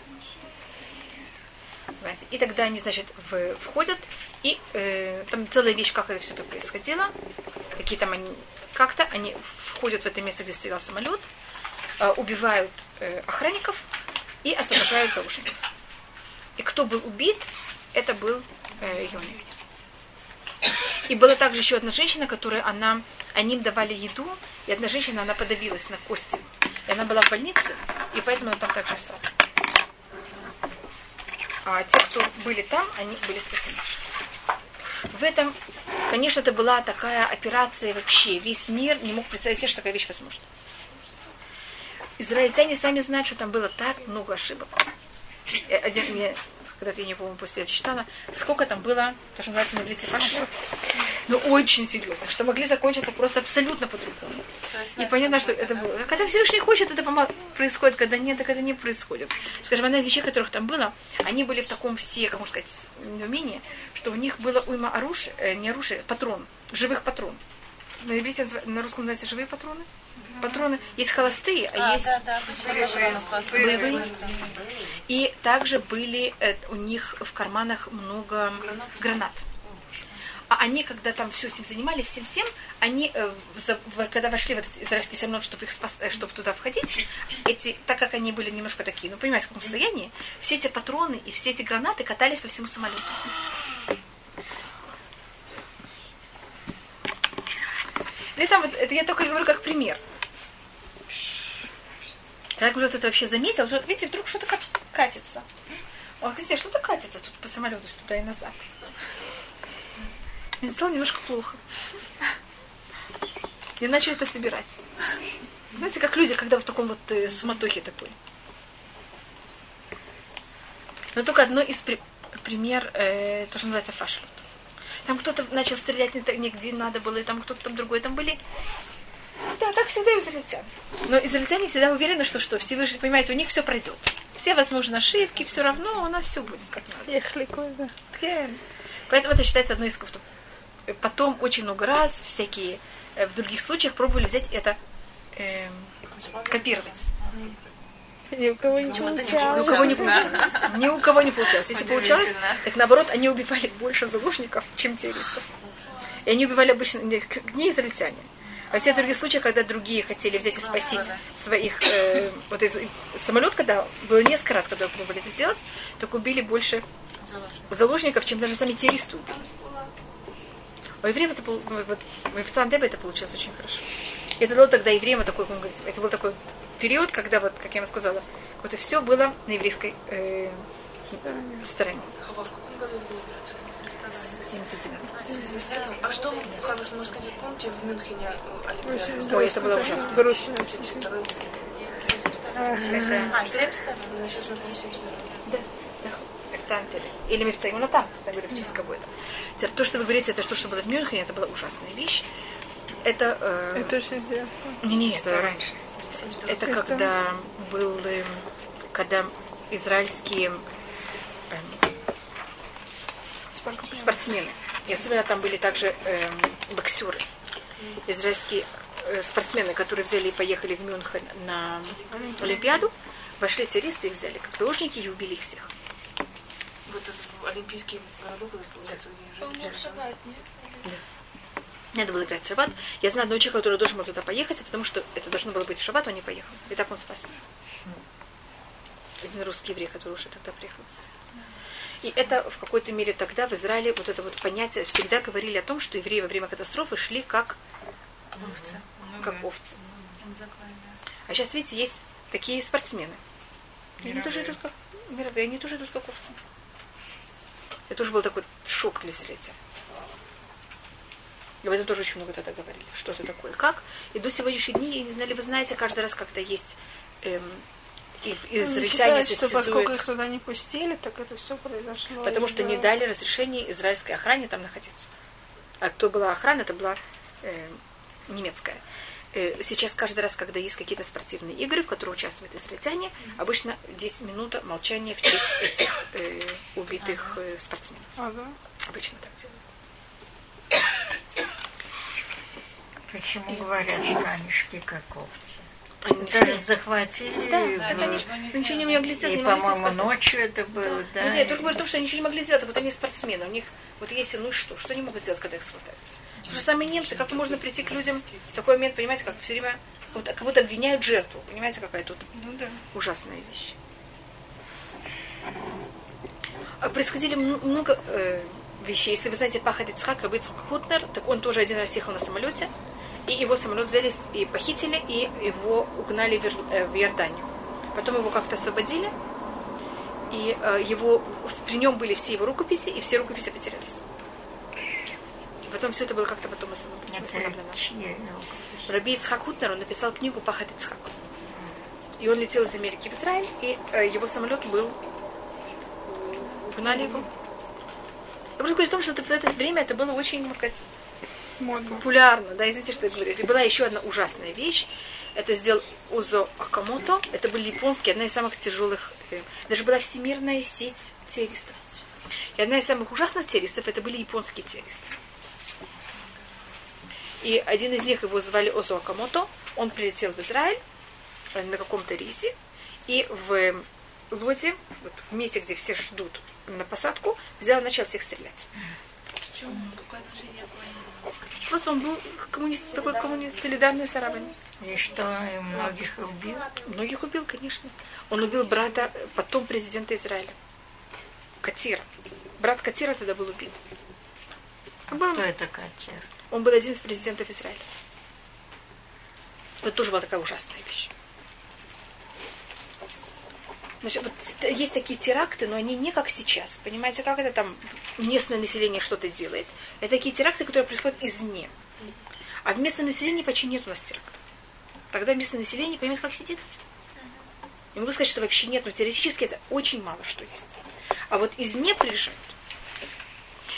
И тогда они, значит, в- входят, и э, там целая вещь, как это все это происходило. Какие там они, как-то они входят в это место, где стоял самолет, э, убивают э, охранников и освобождают заложников. И кто был убит, это был э, Йони. И была также еще одна женщина, которая она, они им давали еду, и одна женщина, она подавилась на кости. И она была в больнице, и поэтому она там также осталась. А те, кто были там, они были спасены. В этом, конечно, это была такая операция вообще. Весь мир не мог представить себе, что такая вещь возможна. Израильтяне сами знают, что там было так много ошибок. Э, Один, мне, когда-то я не помню, после этого читала, сколько там было, то, что называется на иврите фашот. Ну, очень серьезно, что могли закончиться просто абсолютно по-другому. И понятно, что это было. Когда Всевышний хочет, это происходит, когда нет, так это не происходит. Скажем, одна из вещей, которых там было, они были в таком все, как можно сказать, недоумении, что у них было уйма оружия, э, не оружия, патрон, живых патрон. На, иврите на русском называется живые патроны. Патроны есть холостые, а, А, есть да, да, боевые, боевые. И также были э, у них в карманах много гранат. А они, когда там все этим занимались, всем-всем, они, э, за- в- когда вошли в этот израильский самолет, чтобы, их спас, э, чтобы туда входить, эти, так как они были немножко такие, ну, понимаете, в каком состоянии, все эти патроны и все эти гранаты катались по всему самолету. Это, вот, это я только говорю как пример. Когда кто-то это вообще заметил, вдруг, видите, вдруг что-то кат- катится. Он говорит, что-то катится тут по самолету туда и назад. Мне стало немножко плохо. Я начала это собирать. Знаете, как люди, когда в таком вот э, суматохе такой. Но только одно из при- пример, э, то, что называется фашлют. Там кто-то начал стрелять так- не где надо было, и там кто-то там другой. Там были да, как всегда израильтян. Но израильтяне всегда уверены, что что, Всевышний, понимаете, у них все пройдет. Все возможны ошибки, все равно, у нас все будет как надо. Ехали? Кен. Поэтому это считается одной из куфтов. Потом очень много раз всякие э, в других случаях пробовали взять это эм, копировать. Ни у кого не Ни у получалось. кого не получалось. Ни у кого не получалось. Если получалось, так наоборот, они убивали больше заложников, чем террористов. И они убивали обычно не, не израильтяне. А во всех других случаях, когда другие хотели взять и спасить своих... э, вот из, самолет, когда было несколько раз, когда пробовали это сделать, так убили больше заложников, чем даже сами террористы убили. У евреев это, вот, в Цандебе это получилось очень хорошо. И это было тогда евреям такой, он говорит, это был такой период, когда, вот, как я вам сказала, вот и все было на еврейской э, стороне. Хава, в каком году было брать? 79. А что, что можно сказать, помните, в Мюнхене э, Олимпиада? Ой, это было ужасно. Грустно. 72 год. А, 72 Ну, сейчас уже не 72 Да. Или Мевцаим, ну там, я говорю, в честь кого это. Теперь, то, что вы говорите, это то, что было в Мюнхене, это была ужасная вещь. Это... э, Это же где? Не, не, это раньше. Это когда был, эм, когда израильские эм, спортсмены, и особенно там были также эм, боксеры, израильские э, спортсмены, которые взяли и поехали в Мюнхен на Олимпиаду, вошли террористы и взяли как заложники и убили их всех. Вот этот олимпийский городок, получается, где жили. Надо было играть в шаббат. Я знаю одного человека, который должен был туда поехать, потому что это должно было быть в шаббат, он не поехал. И так он спасся. Один русский еврей, который уже тогда приехал. И это в какой-то мере тогда в Израиле вот это вот понятие всегда говорили о том, что евреи во время катастрофы шли как, Овцы. как овцы. А сейчас, видите, есть такие спортсмены. И они тоже идут как мировые, они тоже идут как овцы. Это тоже был такой шок для зрителя. И об этом тоже очень много тогда говорили. Что это такое, как. И до сегодняшних дней, я не знаю, ли вы знаете, каждый раз, когда есть эм, и, и Они израильтяне считают, что поскольку их туда не пустили, так это все произошло. потому что не дали разрешения израильской охране там находиться. А кто была охрана, это была э, немецкая. Э, Сейчас каждый раз, когда есть какие-то спортивные игры, в которых участвуют израильтяне, обычно 10 минут молчания в честь этих э, убитых э, спортсменов. Ага. Обычно так делают. Почему говорят, что они шли как овцы? Они Да, Да, и, так ну, ну, ничего не могли сделать, и, не могли себя по-моему, ночью это было, да. Нет, я только говорю о том, что они ничего не могли сделать, вот они спортсмены, у них вот есть, ну и что, что они могут сделать, когда их схватают? Потому что сами немцы, как можно прийти к людям в такой момент, понимаете, как все время, как будто, как будто обвиняют жертву, понимаете, какая тут Ну да. ужасная вещь. А Происходили много э, вещей. Если вы знаете Пахад Ицхак, Хутнер, так он тоже один раз ехал на самолете, и его самолет взяли и похитили, и его угнали в, э, в Иорданию. Потом его как-то освободили, и э, его, при нем были все его рукописи, и все рукописи потерялись. И потом все это было как-то потом восстановлено. Раби Ицхак Хутнер, он написал книгу Пахат Ицхак. И он летел из Америки в Израиль, и э, его самолет был... Угнали его. Я просто говорю о том, что это- в это время это было очень, как сказать, Популярно. Да, и знаете, что я говорю? И была еще одна ужасная вещь. Это сделал Узо Акамото. Это были японские, одна из самых тяжелых... Даже была всемирная сеть террористов. И одна из самых ужасных террористов, это были японские террористы. И один из них, его звали Озо Акамото, он прилетел в Израиль э, на каком-то рейсе, и в лоде, вот в месте, где все ждут на посадку, взял и начал всех стрелять. Какое отношение? Просто он был коммунист, такой коммунист, солидарный с арабами. И что, и многих убил? Многих убил, конечно. Он убил брата, потом президента Израиля. Катира. Брат Катира тогда был убит. Он был, Кто это Катер? он был один из президентов Израиля. Это тоже была такая ужасная вещь. Значит, вот есть такие теракты, но они не как сейчас. Понимаете, как это там местное население что-то делает. Это такие теракты, которые происходят извне. А в местном населении почти нет у нас терактов. тогда местное население, понимаете, как сидит? Не могу сказать, что вообще нет, но теоретически это очень мало что есть. А вот из не приезжают.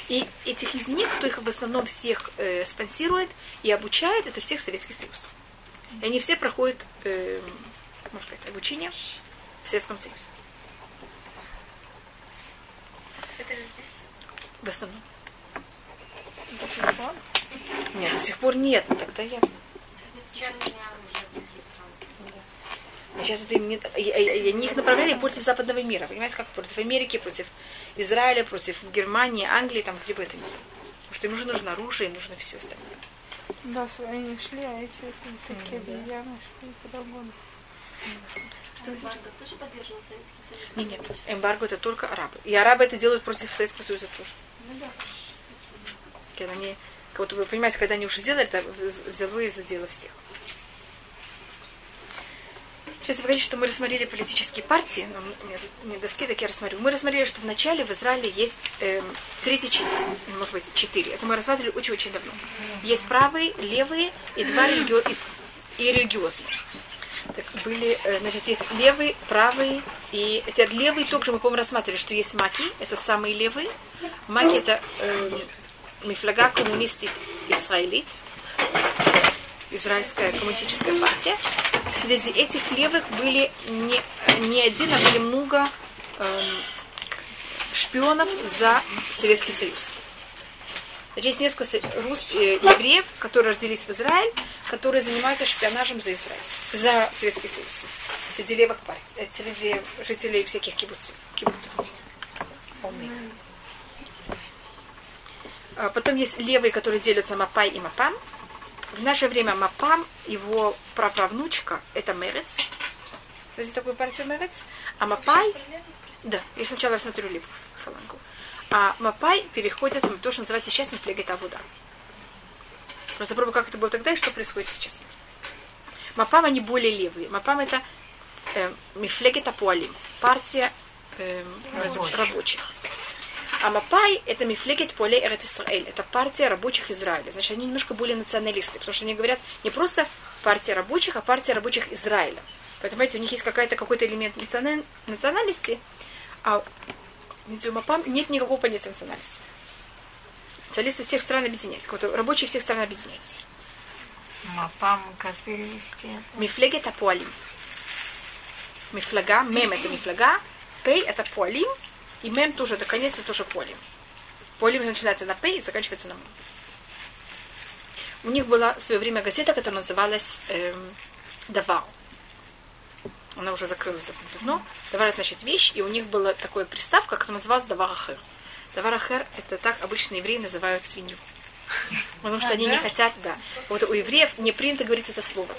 И этих из них, кто их в основном всех э, спонсирует и обучает, это всех Советский Союз. И они все проходят, э, можно сказать, обучение в Советском Союзе. В основном. Нет, до сих пор нет, но тогда я. Сейчас это им не... и- и- и Они их направляли против западного мира. Понимаете, как против Америки, против Израиля, против Германии, Англии, там где бы это ни было. Потому что им нужно, нужно оружие, им нужно все остальное. Да, свои не шли, а эти это, такие обезьяны шли куда угодно. Эмбарго тоже поддерживал Советский Союз? Нет, нет, эмбарго это только арабы. И арабы это делают против Советского Союза тоже. Когда они, как вот вы понимаете, когда они уже сделали, это взяло и задело всех. Сейчас вы говорите, что мы рассмотрели политические партии, но не доски, так я рассмотрю. Мы рассмотрели, что вначале в Израиле есть эм, третий чин, может быть, четыре. Это мы рассматривали очень-очень давно. Есть правые, левые и два религи... и, и религиозные. Так, были, э, значит, есть левый, правый, и теперь левый тоже мы, по-моему, рассматривали, что есть маки, это самые левые. Маки это э, мифлага коммунистит Израилит, израильская коммунистическая партия. Среди этих левых были не, не один, а были много эм, шпионов за Советский Союз. Есть несколько рус, э, евреев, которые родились в Израиле, которые занимаются шпионажем за Израиль, за Советский Союз. Среди левых партий, э, среди жителей всяких кибуцев. кибуцев. А Потом есть левые, которые делятся Мапай и Мапам. В наше время Мапам, его праправнучка, это Мерец. Знаете такую партию Мерец? А Мапай, да, я сначала смотрю левую фалангу. А Мапай переходит в то, что называется сейчас Мифлегет Авуда. Просто пробую, как это было тогда и что происходит сейчас. Мапам, они более левые. Мапам это э, Мифлегет Апуалим, партия э, рабочих. А Мапай – это Мифлегет Поле Эрет Исраэль. Это партия рабочих Израиля. Значит, они немножко более националисты, потому что они говорят не просто партия рабочих, а партия рабочих Израиля. Поэтому, понимаете, у них есть какая-то, какой-то элемент националь- национальности, а видите, у Мапам нет никакого понятия национальности. Националисты всех стран объединяются. Рабочие всех стран объединяются. Мапам, как перевести это? Мифлегет Апуалим. Мифлага, мем это мифлага, пей это пуалим, и мем тоже, это конец, это тоже полим. Полим начинается на пей и заканчивается на мем. У них была в свое время газета, которая называлась эм, Давар. Она уже закрылась давно. Давар это значит вещь, и у них была такая приставка, которая называлась Даварахер. Даварахер это так обычно евреи называют свинью. Потому что они не хотят, да. Вот у евреев не принято говорить это слово.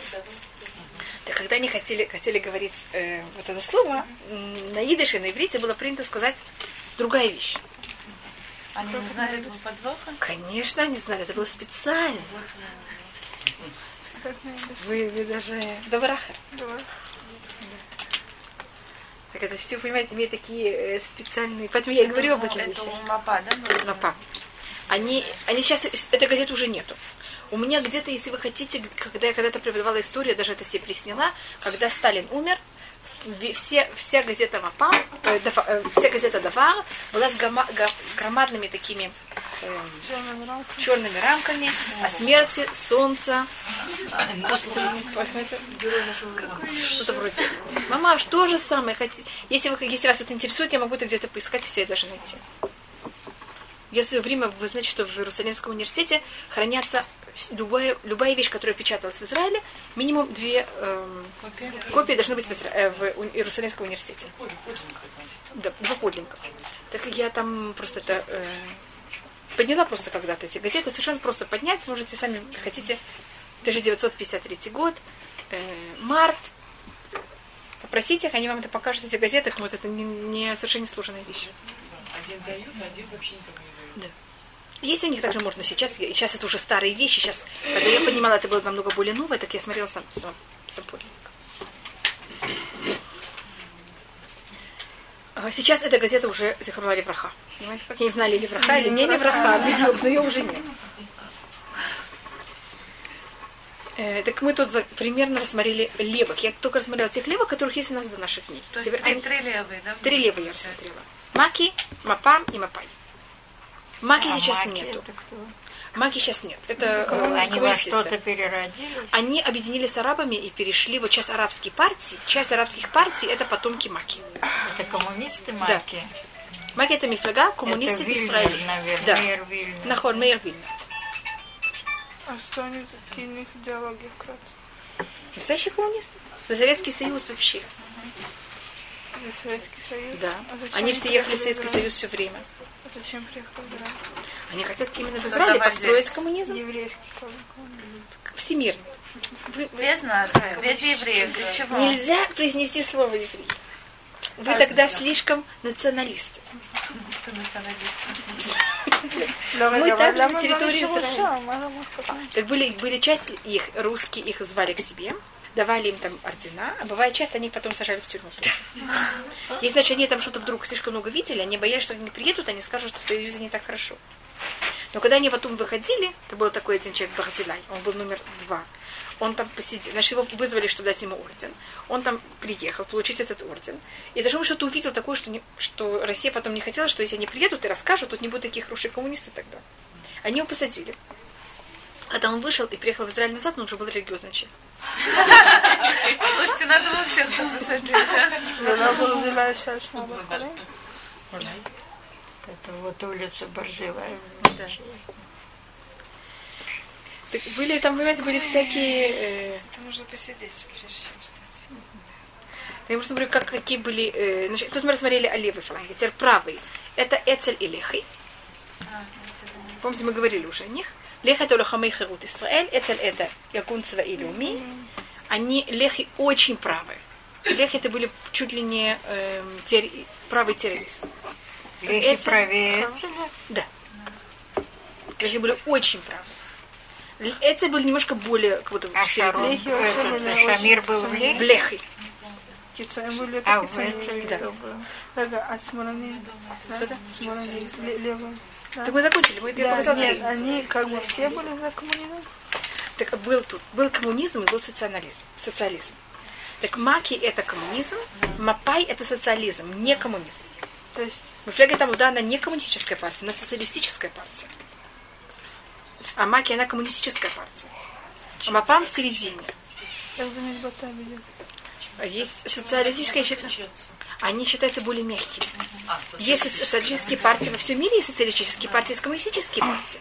Так когда они хотели, хотели говорить э, вот это слово, на идыше, на иврите было принято сказать другая вещь. Они не знали этого подвоха? Конечно, они знали, это было специально. Вы, вы даже... Добрахар. Так это все, понимаете, имеют такие э, специальные... Поэтому я и говорю об этом Это вещи. у Мапа, да? Мапа. Они, они сейчас, этой газеты уже нету. У меня где-то, если вы хотите, когда я когда-то преподавала историю, даже это себе присняла, когда Сталин умер, все, вся газета Мапа, э, Дафа- э, вся газета Давар была с громадными такими эм, черными рамками о смерти, солнца, что-то вроде этого. Мама, что же самое хотите? Если, вы, если вас это интересует, я могу это где-то поискать, все даже найти. Я в свое время, вы знаете, что в Иерусалимском университете хранятся любая, любая вещь, которая печаталась в Израиле, минимум две эм, копии должны быть в, Изра- э, в Иерусалимском университете. Да, два подлинника. Так я там просто это э, подняла просто когда-то эти газеты, совершенно просто поднять, можете сами, хотите, 1953 год, э, март, попросите их, они вам это покажут, эти газеты, вот это не, не совершенно несложная вещь. Один дают, один вообще никому не. Есть у них также можно сейчас, и сейчас это уже старые вещи, сейчас, когда я поднимала, это было намного более новое, так я смотрела сам, сам, сам подлинник. А Сейчас эта газета уже Зихруна Левраха. Понимаете, как я не знали, Левраха или не Левраха, бедюк, но ее уже нет. Э, так мы тут за- примерно рассмотрели левых. Я только рассмотрела тех левых, которых есть у нас до наших дней. То есть Теперь три, они- три левые, да? Три левые я рассмотрела. Маки, Мапам и Мапай. Маки А сейчас маки нету. Маки сейчас нет. Это э, Они во что-то переродились. Они объединились с арабами и перешли вот часть арабские партии. Часть арабских партий это потомки Маки. Это коммунисты маки. Маки это мифлага, коммунисты это Вильнер, Израиля. наверное, Да. Мейер Вильнер. Нахор Мейер Вильнер. А что они за какие идеологии вкратце? Настоящие коммунисты. За Советский Союз вообще. За Советский Союз? Да. А Они все ехали в Советский? Союз все время. Зачем приехали в Израиль? Они хотят именно в Израиле построить здесь. коммунизм Еврейский всемирный. Вы- вы- Без нас, без евреев. Для чего? Нельзя произнести слово еврей. Вы тогда слишком националисты. Ты националист. Мы также на территории. Израиля. Так были, были часть их, русские их звали к себе, давали им там ордена, а бывает часто они их потом сажали в тюрьму. Если, значит, они там что-то вдруг слишком много видели, они боялись, что они приедут, они скажут, что в Союзе не так хорошо. Но когда они потом выходили, это был такой один человек Барзилай, он был номер два, он там посидел, значит, его вызвали, чтобы дать ему орден. Он там приехал получить этот орден. И даже он что-то увидел такое, что, не- что Россия потом не хотела, что если они приедут и расскажут, тут не будут такие хорошие коммунисты тогда. Они его посадили. Когда он вышел и приехал в Израиль назад, он уже был религиозным человеком. Слушайте, надо было всех тут посадить, а? Бахарей, Это вот улица Барзилая. Так были там, понимаете, были всякие... э, Это нужно посидеть, прежде чем встать. я просто говорю, как, какие были... э, значит, тут мы рассмотрели о левой фланге. Теперь правый. Это Эцель и Лехи. Помните, мы говорили уже о них. Лех это Лохамей Херут Исраэль. Эцель это Якун Цва и Люми. Они, Лехи, очень правые. Лехи это были чуть ли не эм, терр- правые террористы. Лехи Эцель- правее Эцеля. Да. Лехи были очень правые. Л- Эцель был немножко более как будто А. Шарон, Лехи этот, были Шамир очень был в. Лехе. В были А это в. Эцеле Да. а Смолани? Что-то? Смолани, ле- левые. Да. Так мы закончили. Мы Да, показала нет, три. они как бы все были за коммунизм. Так был тут. Был коммунизм и был социализм. социализм. Так Маки это коммунизм, Мапай это социализм, не коммунизм. То есть Мифляга там, да, она не коммунистическая партия, она социалистическая партия. А Маки она коммунистическая партия. А Мапам в середине. ведет. Есть социалистическая, они считаются более мягкими. Есть соци- социалистические партии во всем мире, есть социалистические партии, есть коммунистические партии.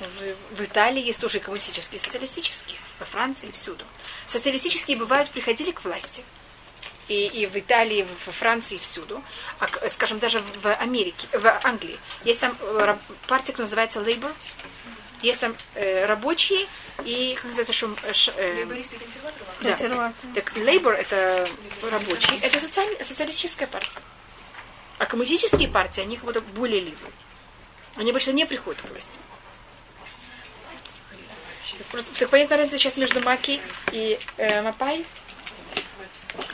В, в Италии есть тоже и коммунистические, и социалистические. Во Франции и всюду. Социалистические бывают, приходили к власти. И, и в Италии, в- во Франции, и всюду. А, скажем, даже в Америке, в Англии. Есть там э, партия, которая называется Labour. Есть там э, рабочие и, как называется, шум, э, ш- э, да. Так Labour это рабочий, это социаль- социалистическая партия. А коммунистические партии, они как будто более левые. Они обычно не приходят к власти. Так, просто, так понятна разница сейчас между Маки и э, Мапай?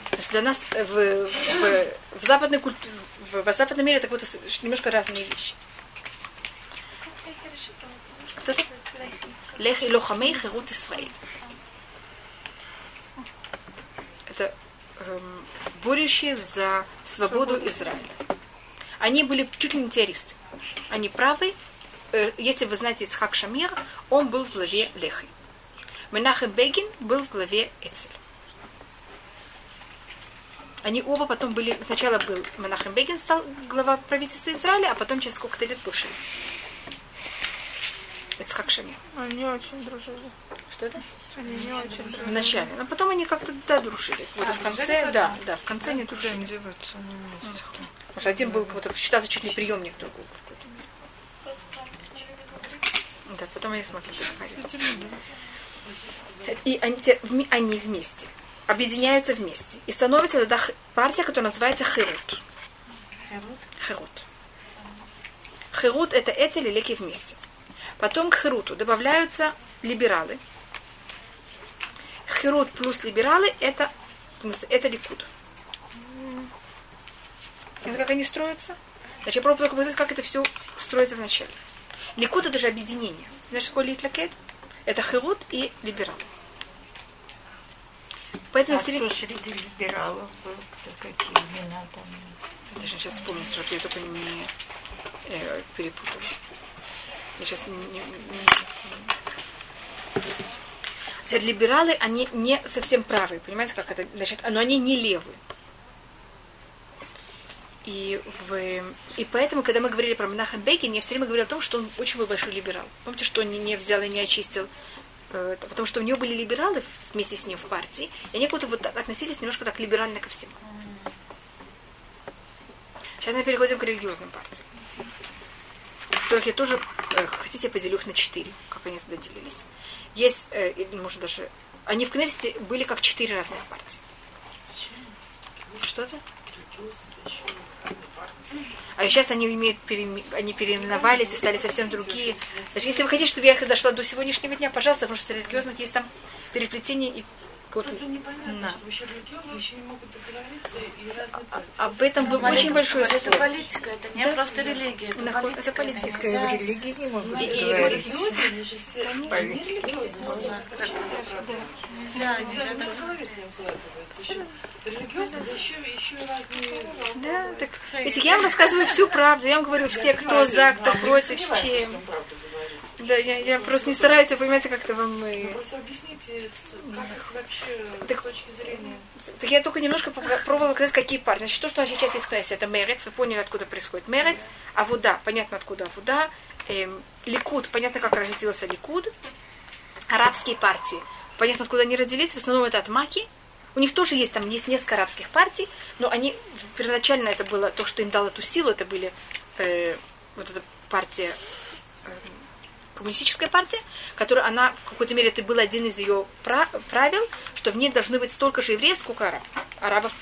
Потому что для нас э, в, в, в западной культуре, в, в западном мире это как будто немножко разные вещи. Лех и лохамей херут Исраиль. Это эм, борющие за свободу Израиля. Они были чуть ли не террористы. Они правы. Э, если вы знаете Ицхак Шамир, он был в главе Лехи. Менахем Бегин был в главе Эцель. Они оба потом были... Сначала был Менахем Бегин, стал глава правительства Израиля, а потом через сколько-то лет был Шамир. Ицхак Шамир. Они очень дружили. Что это? Они не очень дружили. В начале. Но потом они как-то, да, дружили. Вот в конце, да, да, в конце они дружили. деваться не вместе. Потому что один был как будто считался чуть ли приемник другого. Да, потом они смогли договориться. И они, они вместе объединяются вместе. И становится тогда партия, которая называется Херут. Херут. Херут это эти лилеки вместе. Потом к Херуту добавляются либералы. Херут плюс либералы это, это ликуд. Это как они строятся? Значит, я пробую только показать, как это все строится вначале. Ликуд это же объединение. Знаешь, такое литлакет? Это Херут и либерал. Поэтому А все время... среди либералов был? Какие имена там? Даже сейчас вспомню, что я только не э, перепутала. Сейчас не, не- не- либералы, они не совсем правые, понимаете, как это? Значит, но они не левые. И, в, и поэтому, когда мы говорили про Менаха Бегин, я все время говорила о том, что он очень был большой либерал. Помните, что он не, не взял и не очистил э, потому что у него были либералы вместе с ним в партии, и они как будто вот относились немножко так либерально ко всему. Сейчас мы переходим к религиозным партиям. Только тоже, э, хотите, я поделю их на четыре, как они туда делились. Есть, э, или, может даже, они в Кнессете были как четыре разных партии. Что-то? А сейчас они имеют, переме- они переименовались и стали совсем другие. Даже если вы хотите, чтобы я дошла до сегодняшнего дня, пожалуйста, потому что среди религиозных есть там переплетение и вот, Это непонятно, Да. что религиозные еще не могут договориться и разные партии. об этом был очень большой Это спор. политика, это не Да. просто религия, это Нахуй- политика. это политика. нельзя В с- религии не могут И- и- договориться. Религиозные, они же все Политика. Нельзя, нельзя так смотреть. Религиозные, да еще, еще и разные... Да, так, видите, я вам рассказываю всю правду. Я вам говорю все, кто за, кто против, с чем. Да, я, я просто не стараюсь, вы понимаете, как-то вам... э, Просто объясните, как их вообще Так- с точки зрения... Так я только немножко пробовала сказать, какие партии. Значит, то, что сейчас есть классе, это Мерец. Вы поняли, откуда происходит Мерец. Авуда, понятно, откуда Авуда. Эм, Ликуд, понятно, как родился Ликуд. Арабские партии, понятно, откуда они родились. В основном это от Маки. У них тоже есть там есть несколько арабских партий, но они первоначально это было то, что им дало эту силу, это были э, вот эта партия коммунистическая партия, которая она в какой-то мере это был один из ее пра- правил, что в ней должны быть столько же евреев, сколько араб, арабов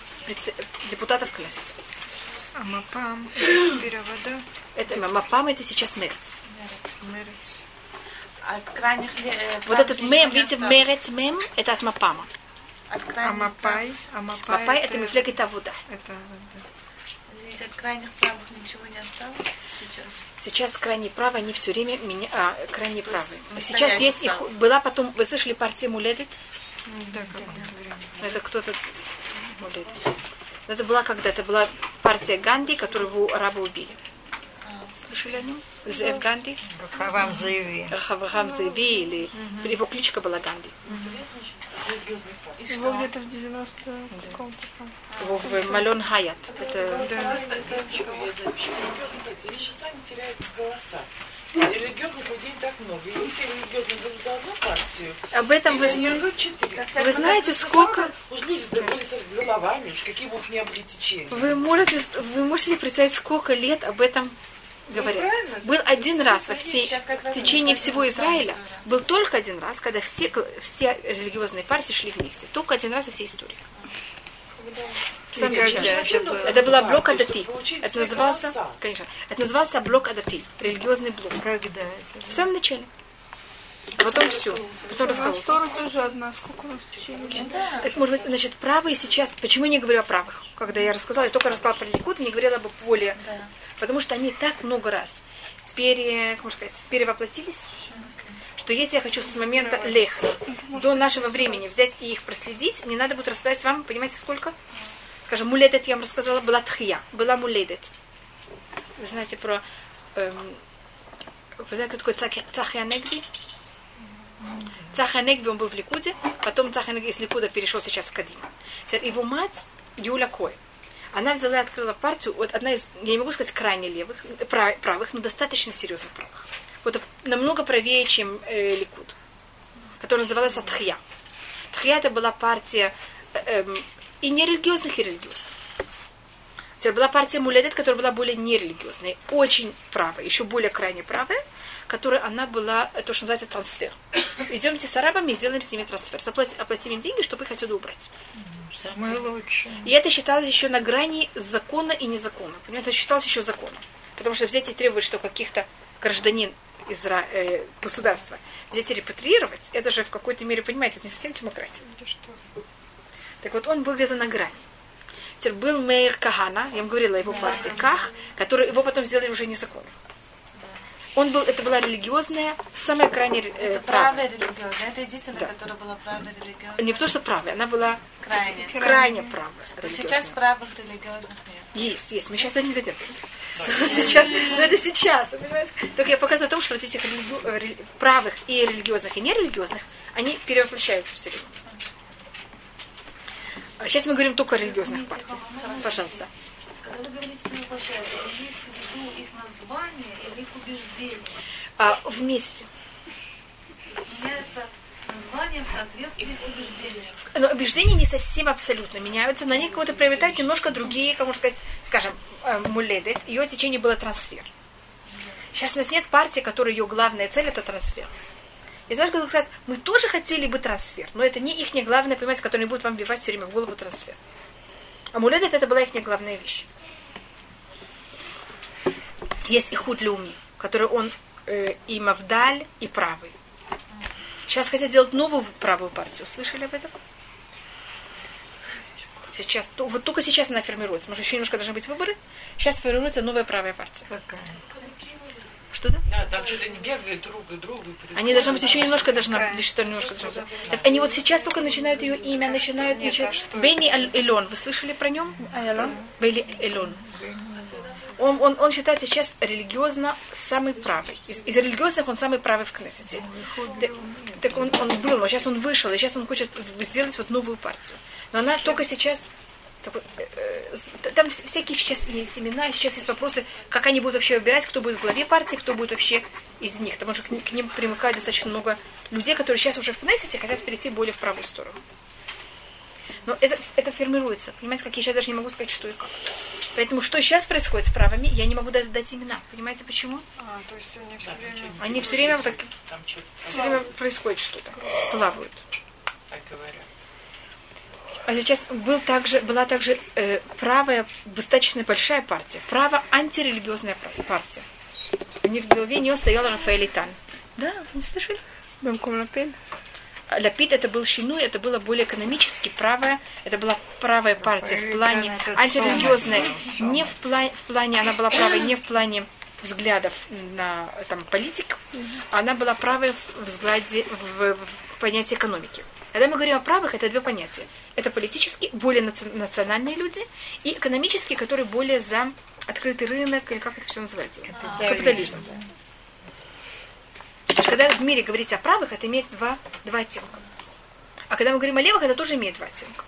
депутатов в Кнессете. А Мапам, это теперь Авода, Это Мапам, это сейчас Мерец. Мерец. От крайних э, Вот этот мем, видите. Мерец мем, это от Мапама. От А крайних Мапай, а Мапай, Мапай это Мифлегет Авуда. Это Авода. Извините, от крайних правых ничего не осталось сейчас. Сейчас крайне правые, они все время меня, а, крайне правые. Сейчас есть их, была потом, вы слышали партия Муледит? Да, какое-то время. Это кто-то Муледит. Это была когда-то была партия Ганди, которую его арабы убили. Слышали о нем? Зев Ганди? Хавам заяви. Хаврам Зеви, или его кличка была Ганди. И Его где-то в 90 каком-то там. Его в Малон Хаят. Это Они же сами теряют голоса. Религиозных людей так много. И не все религиозные будут за одну партию. об этом вы, берут четыре. вы знаете, сколько Уж люди-то были с головами, уж какие бы у них не были течения. вы можете вы можете представить, сколько лет об этом говорят. Был один раз во всей в течение всего Израиля был только один раз, когда все все религиозные партии шли вместе. Только один раз во всей истории. В самом Когда начале. это была блок Адати. Это назывался, голоса. конечно, это назывался блок Адати, религиозный блок. Когда это? В самом начале. А потом все. Потом раскололся. Тора тоже одна. Сколько у нас в течение? Так, может быть, значит, правые сейчас... Почему я не говорю о правых? Когда я рассказала, я только рассказала про Ликут, не говорила об более... Да. Потому что они так много раз пере, можно сказать, перевоплотились, что если я хочу с момента лех до нашего времени взять и их проследить, мне надо будет рассказать вам, понимаете, сколько? Скажем, муледет я вам рассказала, была тхия, была муледет. Вы знаете про... эм, вы знаете, кто такой Цахи- Цахия Негби? Цахия Негби, он был в Ликуде, потом Цахия Негби из Ликуда перешел сейчас в Кадим. Его мать Юля Кой. Она взяла и открыла партию, вот одна из, я не могу сказать крайне левых, э, пра- правых, но достаточно серьезных правых. Вот намного правее, чем э, Ликуд, которая называлась Атхья. Тхья это была партия э, эм, и нерелигиозных, и религиозных. Теперь была партия Мулядет, которая была более нерелигиозная, очень правая, еще более крайне правая, которая она была, э, то, что называется трансфер. Идемте с арабами и сделаем с ними трансфер. Заплатим, оплатим им деньги, чтобы их отсюда убрать. Самое лучшее. И это считалось еще на грани закона и незакона. Понимаете, это считалось еще законом. Потому что взять и требовать, что каких-то гражданин Изра... э, государства взять и репатриировать, это же в какой-то мере, понимаете, это не совсем демократия. Так вот, он был где-то на грани. Теперь был мэр Кахана, я вам говорила о его партии, Ках, который его потом сделали уже незаконным. Он был, это была религиозная, самая крайняя э, Это правая. религиозная. Это единственная, Да. которая была правая религиозная. Не потому что правая, она была Крайне. крайне правая. Но сейчас правых религиозных нет. Есть, есть. Мы сейчас до них дойдем. Сейчас, но это сейчас, понимаете? Только я показываю о том, что вот этих религи- э, правых и религиозных, и нерелигиозных, они перевоплощаются все время. А Сейчас мы говорим только о религиозных партиях. Пожалуйста. Когда вы говорите имеется в виду их название? А вместе. Меняется название в соответствии с убеждением. Но убеждения не совсем абсолютно меняются, но они как-то приобретают немножко другие, как можно сказать, скажем, э, муледет. Ее течение было трансфер. Сейчас у нас нет партии, которой ее главная цель это трансфер. И знаешь, как сказать, мы тоже хотели бы трансфер, но это не их главное, понимаете, которая будет вам вбивать все время в голову трансфер. А муледет это была их главная вещь. Есть и худ Леуми, который он э, и Мавдаль, и правый. Сейчас хотят делать новую правую партию. Слышали об этом? Сейчас, то- вот только сейчас она формируется. Может, еще немножко должны быть выборы. Сейчас формируется новая правая партия. Что да? Да, там что-то не бегают друг и другу. Они должны быть еще немножко должна еще немножко должна быть. Так они вот сейчас только начинают ее имя, начинают начинают. Бенни Аль- Элон. Вы слышали про нем? Бенни Элон. Он, он, он считается сейчас религиозно самый правый. Из, из религиозных он самый правый в Кнессете. Так, так он, он был, но сейчас он вышел, и сейчас он хочет сделать вот новую партию. Но она только сейчас... э, э, Там вс- всякие сейчас есть семена, сейчас есть вопросы, как они будут вообще выбирать, кто будет в главе партии, кто будет вообще из них. Потому что к ним примыкает достаточно много людей, которые сейчас уже в Кнессете хотят перейти более в правую сторону. Но это, это формируется. Понимаете, как я сейчас даже не могу сказать, что и как. Поэтому что сейчас происходит с правами, я не могу даже дать имена. Понимаете, почему? А, то есть они все время... Они все время вот так, Там что-то все время происходит что-то. Плавают. так говорят. А сейчас был также, была также э, правая, достаточно большая партия. Право антирелигиозная пар- партия. Не в голове нее стоял Рафаэль Итан. Да, не слышали? Бемком Лапин? Лапид это был Шинуй, это было более экономически правая, это была правая партия в плане антирелигиозная, не в плане, в плане, она была правой не в плане взглядов на там, политик, она была правой в взгляде, в, в понятии экономики. Когда мы говорим о правых, это две понятия. Это политически более наци- национальные люди и экономические, которые более за открытый рынок, или как это все называется? Капитализм. Когда в мире говорить о правых, это имеет два, два оттенка. А когда мы говорим о левых, это тоже имеет два оттенка.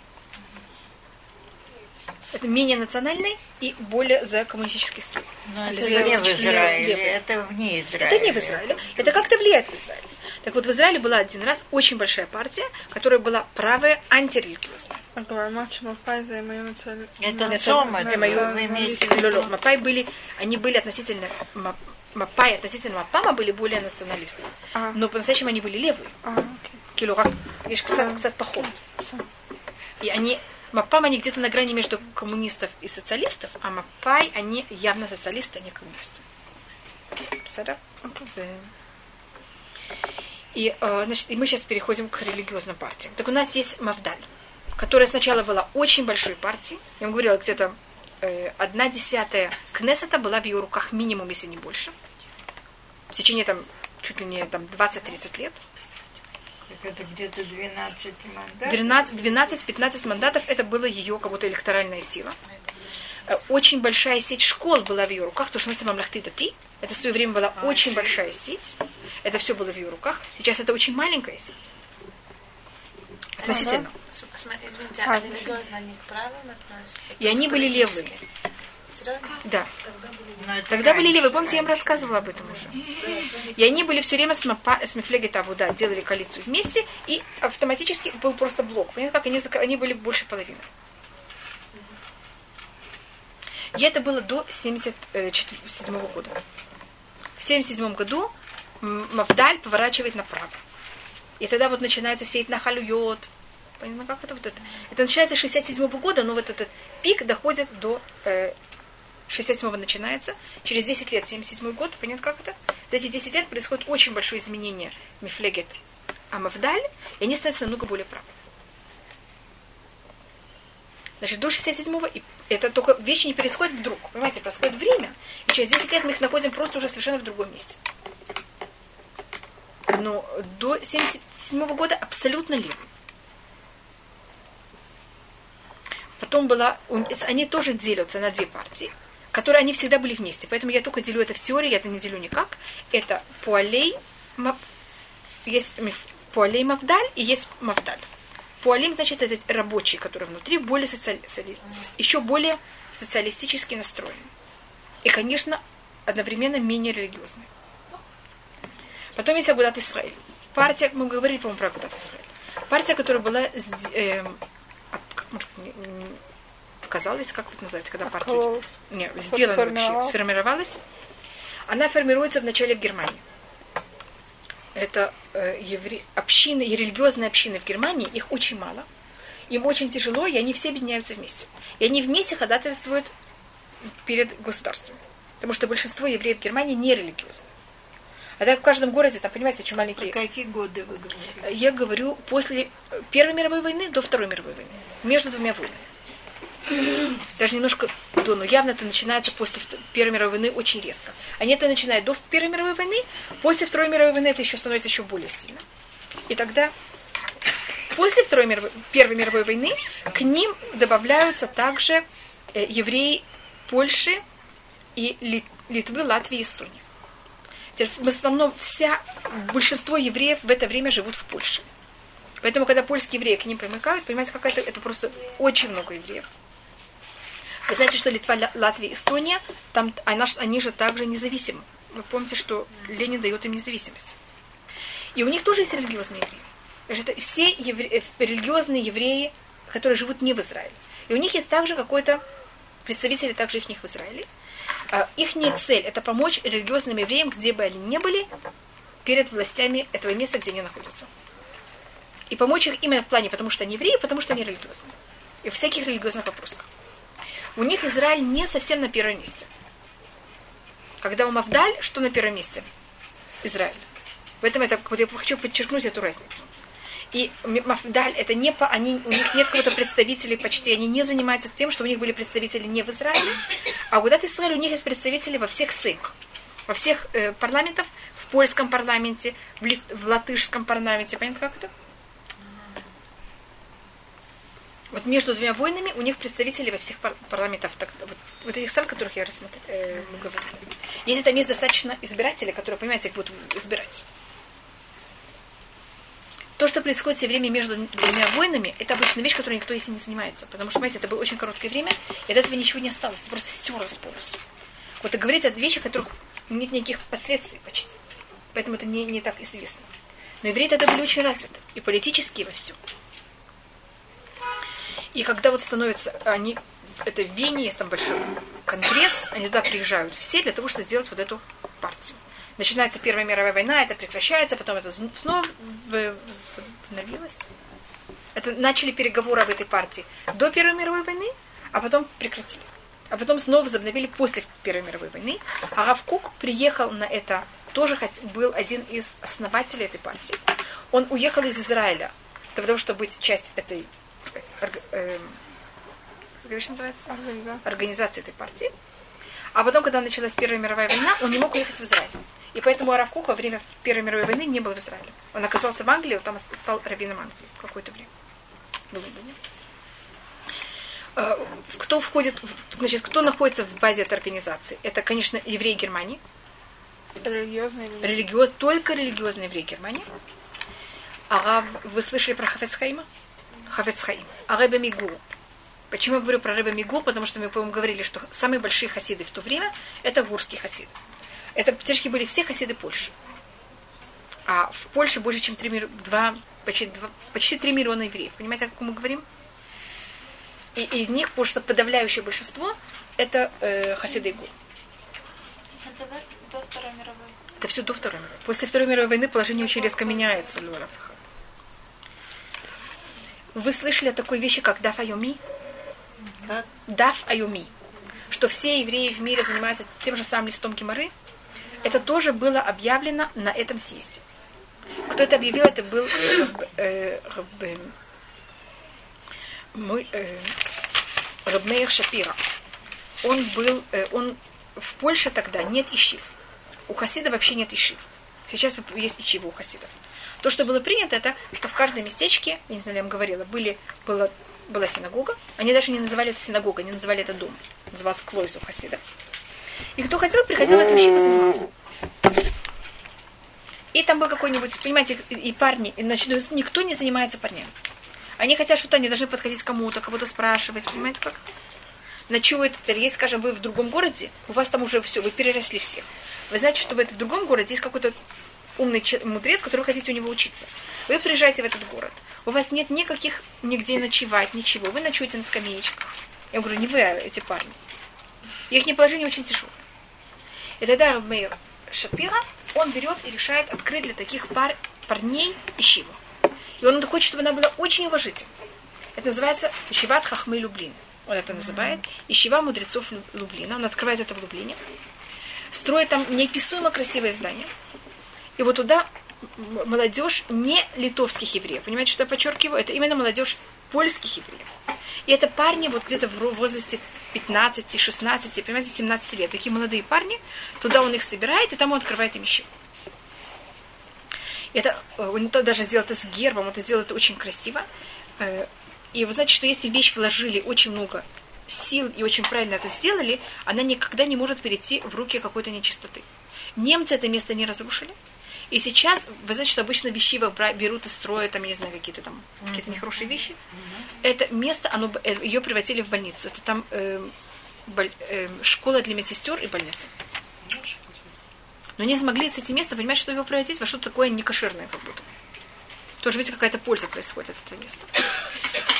Это менее национальный и более за коммунистический строй. Но Или это за- не в Израиле, это вне Израиля. Это не в Израиле. Это как-то влияет в Израиле. Так вот, в Израиле была один раз очень большая партия, которая была правая антирелигиозная. Это Цом, это Мою- вы имеете в виду. Мапай были, они были относительно Мапай относительно Мапама были более националисты. А. Но по-настоящему они были левые. А, окей. Кило, как, видишь, кстати, кстати. И они, Мапам, они где-то на грани между коммунистов и социалистов, а Мапай, они явно социалисты, а не коммунисты. И, э, значит, и мы сейчас переходим к религиозным партиям. Так у нас есть Мавдаль, которая сначала была очень большой партией. Я вам говорила, где-то одна десятая Кнессета была в ее руках минимум, если не больше. В течение там чуть ли не там 20-30 лет. Так Это где-то 12 мандатов. 12-15 мандатов это была ее как будто электоральная сила. Э, Очень большая сеть школ была в ее руках, то, что называется Мамлахты Дати. Это в свое время была очень большая сеть. Это все было в ее руках. Сейчас это очень маленькая сеть. Относительно. Извините, а религиозно они к правым относятся? И они были левые. Серьезно? Да. Тогда были раньше. левые. Помните, я вам рассказывала об этом уже. И они были все время с, Мапа, с Мефлегет Авуда, делали коалицию вместе, и автоматически был просто блок. Понимаете, как они, зак- они были больше половины. И это было до 1977 года. В 1977 году Мавдаль поворачивает направо. И тогда вот начинается все эти нахалюет. Понятно, как это вот это? Это начинается с 67 года, но вот этот пик доходит до э, 67 начинается. Через 10 лет, 77 год, понятно, как это? За эти 10 лет происходит очень большое изменение Мифлегет Амавдаль, и они становятся намного более правы. Значит, до 67-го, и это только вещи не происходят вдруг. Понимаете, происходит время. И через 10 лет мы их находим просто уже совершенно в другом месте. Но до 77 года абсолютно левый. Потом была, они тоже делятся на две партии, которые они всегда были вместе. Поэтому я только делю это в теории, я это не делю никак. Это пуалей, есть пуалей мавдаль и есть мавдаль. Пуалим, значит, это рабочий, который внутри, более социали... еще более социалистически настроен. И, конечно, одновременно менее религиозный. Потом есть Агудат Исраиль. Партия, мы говорили, по-моему, про Агудат Исраиль. Партия, которая была может, показалась, как это называется, когда партия не, сделана вообще, сформировалась. Она формируется вначале в Германии это э, евре... общины, и религиозные общины в Германии, их очень мало. Им очень тяжело, и они все объединяются вместе. И они вместе ходатайствуют перед государством. Потому что большинство евреев в Германии не религиозны. А так в каждом городе, там, понимаете, очень маленькие... А какие годы вы говорите? Я говорю после Первой мировой войны до Второй мировой войны. Между двумя войнами даже немножко до, но явно это начинается после Первой мировой войны очень резко. Они это начинают до Первой мировой войны, после Второй мировой войны это еще становится еще более сильно. И тогда после Второй мировой, Первой мировой войны к ним добавляются также э, евреи Польши и Литвы, Латвии и Эстонии. В основном вся, большинство евреев в это время живут в Польше. Поэтому, когда польские евреи к ним примыкают, понимаете, какая-то, это просто очень много евреев. Вы знаете, что Литва, Латвия, Эстония, там, она, они же также независимы. Вы помните, что Ленин дает им независимость. И у них тоже есть религиозные евреи. Это все евре... Э, религиозные евреи, которые живут не в Израиле. И у них есть также какой-то представители также их в Израиле. А, их цель – это помочь религиозным евреям, где бы они ни были, перед властями этого места, где они находятся. И помочь их именно в плане, потому что они евреи, потому что они религиозные. И в всяких религиозных вопросах у них Израиль не совсем на первом месте. Когда у Мавдаль, что на первом месте? Израиль. В этом это, я хочу подчеркнуть эту разницу. И Мафдаль, это не по, они, у них нет какого-то представителей почти, они не занимаются тем, что у них были представители не в Израиле, а у Израиль у них есть представители во всех сеймах, во всех э, парламентах, в польском парламенте, в, ли, в латышском парламенте, понятно как это? Вот между двумя войнами у них представители во всех парламентах, так, вот, вот этих стран, которых я рассмотрела, э, говорила. Если там есть достаточно избирателей, которые, понимаете, их будут избирать. То, что происходит все время между двумя войнами, это обычная вещь, которой никто если не занимается. Потому что, понимаете, это было очень короткое время, и от этого ничего не осталось. Просто стерлось полностью. Вот и говорить о вещах, которых нет никаких последствий почти. Поэтому это не, не так известно. Но евреи тогда были очень развиты. И политически, и во всем. И когда вот становится, они, это в Вене, есть там большой конгресс, они туда приезжают все для того, чтобы сделать вот эту партию. Начинается Первая мировая война, это прекращается, потом это снова возобновилось. Это начали переговоры об этой партии до Первой мировой войны, а потом прекратили. А потом снова возобновили после Первой мировой войны. А Равкук приехал на это, тоже был один из основателей этой партии. Он уехал из Израиля для того, чтобы быть часть этой орг, э, как называется? Организация этой партии. А потом, когда началась Первая мировая война, он не мог уехать в Израиль. И поэтому Аравкук во время Первой мировой войны не был в Израиле. Он оказался в Англии, он там стал раввином Англии какое-то время. В Лондоне. Э, кто входит, значит, кто находится в базе этой организации? Это, конечно, евреи Германии. Религиозные евреи. Религиоз, только религиозные евреи Германии. А вы слышали про Хафецхайма? Хафецхаим. А Рэбе Мигур. Почему я говорю про Рэбе Мигур? Потому что мы, по-моему, говорили, что самые большие хасиды в то время – это гурские хасиды. Это практически были все хасиды Польши. А в Польше больше, чем 3, 2, почти, 2, почти 3 миллиона евреев. Понимаете, о каком мы говорим? И, из них, потому что подавляющее большинство – это э, хасиды Гур. Это до Второй мировой. Это все до Второй мировой. После Второй мировой войны положение очень резко меняется. Лора. Вы слышали о такой вещи, как даф айоми? Даф айоми. Что все евреи в мире занимаются тем же самым листом геморы. Это тоже было объявлено на этом съезде. Кто это объявил, это был э, э, мой, э, Рабмеер Шапира. Он был, э, он в Польше тогда нет ищив. У хасида вообще нет ищив. Сейчас есть ищивы у хасидов. То, что было принято, это что в каждом местечке, я не знаю, я вам говорила, были, была, была синагога. Они даже не называли это синагога, они называли это дом. Назывался Клойс у хасида. И кто хотел, приходил в эту ищиву занимался. И там был какой-нибудь, понимаете, и парни, и, значит, никто не занимается парнями. Они хотят что-то, они должны подходить к кому-то, кого-то спрашивать, понимаете как? Это цель? Есть, скажем, вы в другом городе, у вас там уже все, вы переросли всех. Вы знаете, что в этом другом городе есть какой-то умный мудрец, который вы хотите у него учиться. Вы приезжаете в этот город. У вас нет никаких нигде ночевать, ничего. Вы ночуете на скамеечках. Я говорю, не вы, а эти парни. Их положение очень тяжелое. И тогда Мейр Шапира, он берет и решает открыть для таких пар, парней ищиву. И он хочет, чтобы она была очень уважительной. Это называется Ищиват Хахмы Люблин. Он это называет. Ищива мудрецов Люблина. Он открывает это в Люблине. Строит там неописуемо красивое здание. И вот туда молодежь не литовских евреев. Понимаете, что я подчеркиваю? Это именно молодежь польских евреев. И это парни вот где-то в возрасте 15, 16, понимаете, 17 лет. Такие молодые парни. Туда он их собирает, и там он открывает им еще. Это, э, он даже сделал это с гербом, это сделал это очень красиво. Э, и вы знаете, что если вещь вложили очень много сил и очень правильно это сделали, она никогда не может перейти в руки какой-то нечистоты. Немцы это место не разрушили. И сейчас, вы знаете, что обычно вещи берут и строят, там, я не знаю, какие-то там, какие-то нехорошие вещи. Это место, оно, э, ее превратили в больницу. Это там э, боль, э, школа для медсестер и больница. Но не смогли с этим местом понимать, что его превратить во что-то такое некошерное как будто. Тоже, видите, какая-то польза происходит от этого места.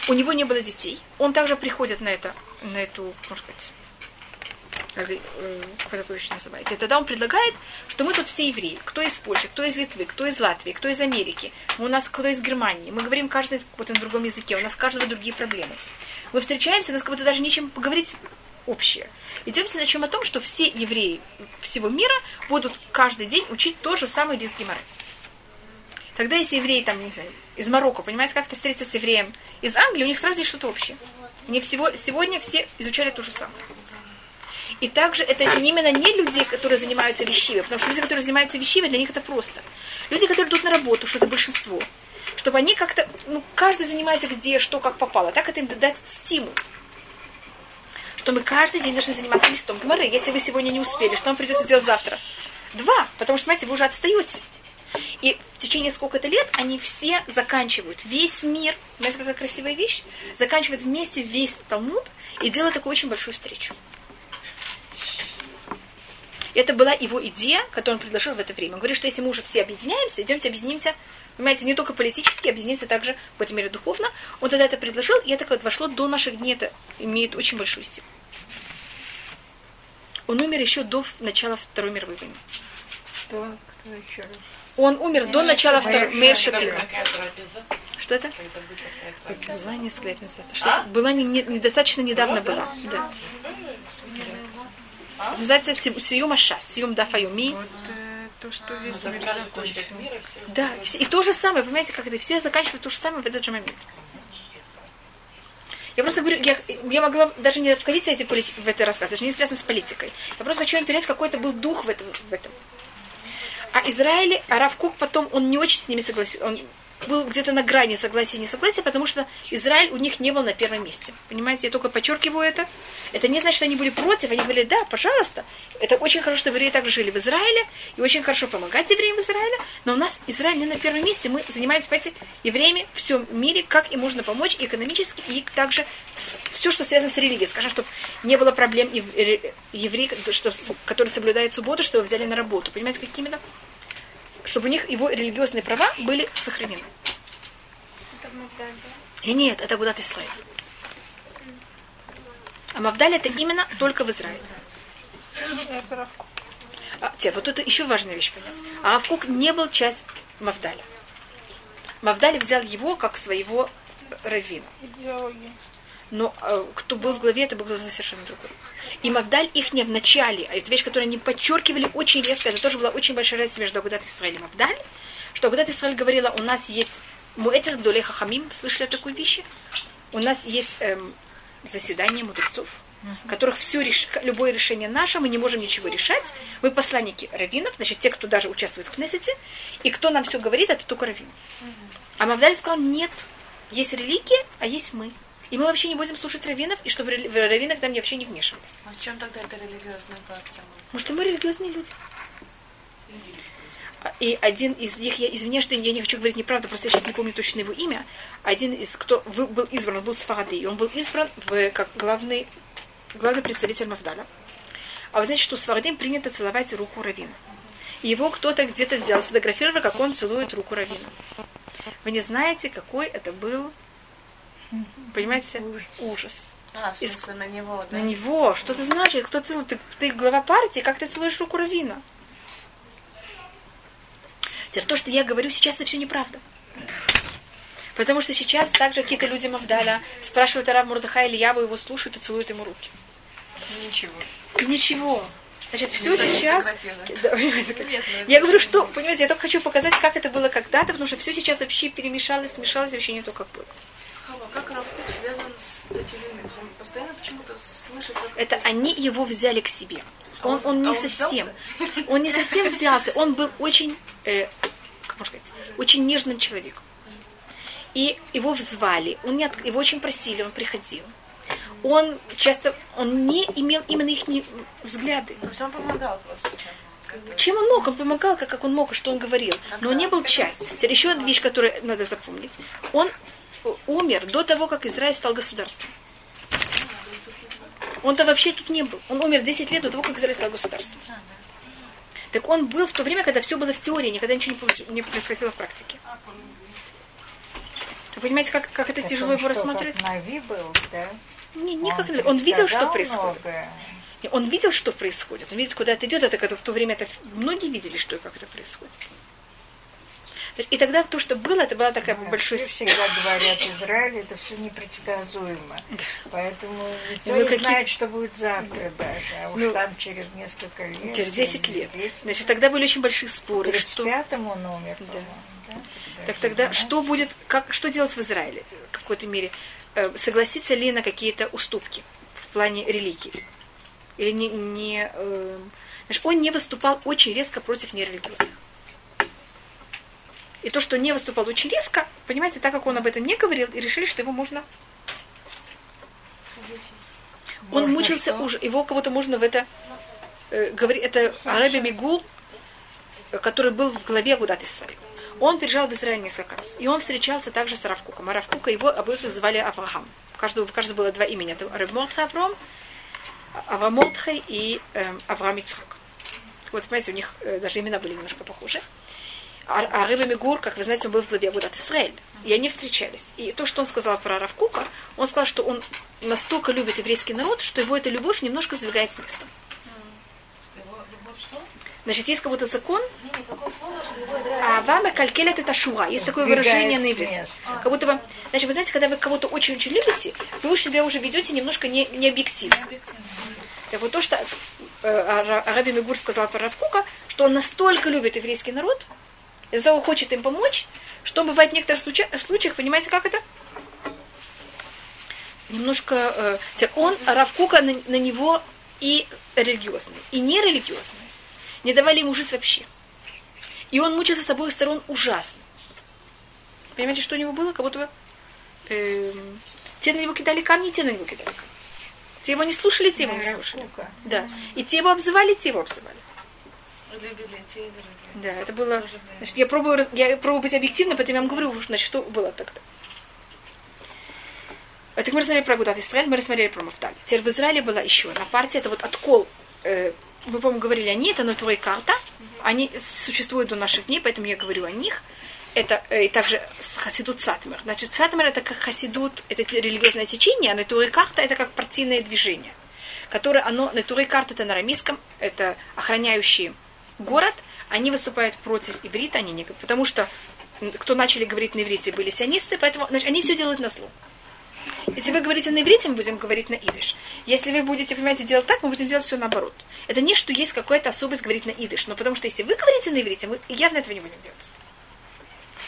У него не было детей. Он также приходит на, это, на эту, может быть, как это вы еще называете. И тогда он предлагает, что мы тут все евреи. Кто из Польши, кто из Литвы, кто из Латвии, кто из Америки. У нас кто из Германии. Мы говорим каждый вот на другом языке. У нас каждого другие проблемы. Мы встречаемся, у нас как будто даже нечем поговорить общее. Идемте начнем о том, что все евреи всего мира будут каждый день учить то же самое лист Геморы. Тогда если евреи там, не знаю, из Марокко, понимаете, как то встретиться с евреем из Англии, у них сразу есть что-то общее. Они всего, сегодня все изучали то же самое. И также это именно не люди, которые занимаются вещами, потому что люди, которые занимаются вещами, для них это просто. Люди, которые идут на работу, что это большинство, чтобы они как-то, ну, каждый занимается где, что, как попало. Так это им дать стимул. Что мы каждый день должны заниматься листом гморы. Если вы сегодня не успели, что вам придется делать завтра? Два. Потому что, понимаете, вы уже отстаете. И в течение сколько-то лет они все заканчивают весь мир, знаете, какая красивая вещь, заканчивают вместе весь Талмуд и делают такую очень большую встречу. Это была его идея, которую он предложил в это время. Он говорит, что если мы уже все объединяемся, идемте объединимся, понимаете, не только политически, объединимся также в этом мире духовно. Он тогда это предложил, и это вот вошло до наших дней, это имеет очень большую силу. Он умер еще до начала Второй мировой войны. Кто, кто еще раз? Он умер до начала Второй Мейр Шапира. Что это? Была несколько лет назад. Что-то была не, не- недостаточно недавно была. Да. Называется Си- Сиюм Аша, Сиюм Дафаюми. Вот э, то, что весь мир Да, и то же самое, понимаете, как это все заканчивают то же самое в этот же момент. Я просто говорю, я, я могла даже не входить в, эти, полит- в этот рассказ, даже не связано с политикой. Я просто хочу вам передать, какой это был дух в этом. В этом. А Израиль, а Рав Кук потом, он не очень с ними согласился. Он был где-то на грани согласия и несогласия, потому что Израиль у них не был на первом месте. Понимаете, я только подчеркиваю это. Это не значит, что они были против, они говорили, да, пожалуйста. Это очень хорошо, что евреи также жили в Израиле, и очень хорошо помогать евреям в Израиле, но у нас Израиль не на первом месте. Мы занимаемся, понимаете, евреями в всем мире, как им можно помочь и экономически, и также все, что связано с религией. Скажем, чтобы не было проблем ев- ре- евреи, что, которые соблюдают субботу, чтобы взяли на работу. Понимаете, какими именно? Чтобы у них его религиозные права были сохранены. Это в? И нет, это Гудат Исраиль. А Мавдаль это именно только в Израиле. Кук. А, те, вот это еще важная вещь понять. А Авкук не был часть Мавдаля. Мавдаль взял его как своего раввина. Но э, кто был в главе, это был кто-то совершенно другой. И Мавдаль их не в начале, а это вещь, которую они подчеркивали очень резко. Это тоже была очень большая разница между Агудат Исраиль и Мавдаль. Что Агудат Исраиль говорила, у нас есть Муэцех Гдолей Хахамим, слышали о такой вещи? У нас есть эм, заседания мудрецов, которых все реш... любое решение наше, мы не можем ничего решать. Мы посланники раввинов, значит, те, кто даже участвует в Кнессете, и кто нам все говорит, это только раввин. А Мавдаль сказал, нет, есть религия, а есть мы. И мы вообще не будем слушать раввинов, и чтобы в раввинах там вообще не вмешивались. А в чем тогда это религиозная партия? Может, мы религиозные люди. А, И один из них, я извиняюсь, что я не хочу говорить неправду, просто я сейчас не помню точно его имя. Один из, кто был избран, был Сфаради, и он был избран в, как главный, главный представитель Мавдаля. А вы знаете, что у Сфарадим принято целовать руку Равина. Его кто-то где-то взял, сфотографировал, как он целует руку Равина. Вы не знаете, какой это был, понимаете, ужас. А, в смысле, на него, да? На него. Что это значит? Кто целует? Ты, ты глава партии, как ты целуешь руку Равина? Теперь то, что я говорю сейчас, это все неправда. Потому что сейчас также какие-то люди Мавдаля спрашивают Араб Мурдаха или Яву, его слушают и целуют ему руки. Ничего. Ничего. Значит, все сейчас... фотографирует. Да, понимаете, как- Я говорю, что, понимаете, я только хочу показать, как это было когда-то, потому что все сейчас вообще перемешалось, смешалось, вообще не то, как было. Хава, как Равкук связан с Датилюмиксом? Постоянно почему-то слышится... Это они его взяли к себе. Он, он не а он совсем. Он не совсем взялся. Он был очень, э, как можно сказать, очень нежным человеком. И его взвали, он не от- его очень просили, он приходил. Он часто, он не имел именно их взгляды. То есть он помогал просто чем? Как-то. Чем он мог? Он помогал, как, как он мог, и что он говорил. Но он не был часть. Теперь еще одна вещь, которую надо запомнить. Он умер до того, как Израиль стал государством. Он-то вообще тут не был. Он умер 10 лет до того, как Израиль стал государством. Так он был в то время, когда все было в теории, никогда ничего не происходило в практике. Вы понимаете, как, как это Так тяжело он его что, рассматривать? Как Нави был, да? Не, не как Нави. он видел, что происходит. многое. Он видел, что происходит. Он видит, куда это идет. Это когда в то время это многие видели, что и как это происходит. И тогда то, что было, это была такая Ну, большой... вообще всегда говорят, Израиль это все непредсказуемо. Поэтому никто Ну, не какие- знает, что будет завтра даже. А уж Ну, там через несколько лет. Через 10 лет. 10 Значит, тогда были очень большие споры. В Что... 35-м он умер, да? Так тогда что будет, как, что делать в Израиле в какой-то мере? Э, Согласиться ли на какие-то уступки в плане религии? Или не... не э, он не выступал очень резко против нерелигиозных. И то, что не выступал очень резко, понимаете, так как он об этом не говорил, и решили, что его можно... Он Можно мучился что? уже. Его кого-то можно в это... Э, говори, это Араби Мигул, э, который был в главе Агудат Исраиль. Он приезжал в Израиль несколько раз. И он встречался также с Равкуком. А Равкука его обоих звали Авраам. У каждого, у каждого было два имени. Это Рав Мордхай Авром, Авраам Мордхай и эм, Авраам Ицхак. Вот, понимаете, у них э, даже имена были немножко похожи. А, а Рыба Мигур, как вы знаете, он был в главе Агудат Исраиль. И они встречались. И то, что он сказал про Равкука, он сказал, что он настолько любит еврейский народ, что его эта любовь немножко сдвигает с места. Значит, есть какой-то закон, а вам калькелет это шура. Есть такое выражение на иврите. Как будто бы, значит, вы знаете, когда вы кого-то очень-очень любите, вы уж себя уже ведете немножко не, не объективно. Так вот то, что э, Араби Мигур сказал про Равкука, что он настолько любит еврейский народ, и за того хочет им помочь, что бывает в некоторых случаях, случаях понимаете, как это? Немножко... э, он, Равкука на, на него и религиозный, и нерелигиозный. Не давали ему жить вообще. И он мучился с обоих сторон ужасно. Понимаете, что у него было? Как будто бы эм, те на него кидали камни, те на него кидали камни. Те его не слушали, те его не слушали. Да. И те его обзывали, те его обзывали. Любили, те любили. Да, это было... Значит, я пробую, я пробую быть объективной, поэтому я вам говорю, значит, что было тогда. Это мы рассмотрели про Гудат Израиль, мы рассмотрели про Мафталь. Теперь в Израиле была еще одна партия, это вот откол, э, мы, по-моему, говорили о ней, это Натура и карта. Они существуют до наших дней, поэтому я говорю о них. Это э, и также Хасидут Сатмер. Значит, Сатмер это как Хасидут, это религиозное течение, а Натура и карта это как партийное движение, которое, оно, Натура и карта это на арамейском, это охраняющие город, они выступают против иврита, они не, потому что кто начали говорить на иврите, были сионисты, поэтому значит, они все делают на зло. Если вы говорите на иврите, мы будем говорить на идыш. Если вы будете, понимаете, делать так, мы будем делать все наоборот. Это не, что есть какая-то особость говорить на идыш, но потому что если вы говорите на иврите, мы явно этого не будем делать.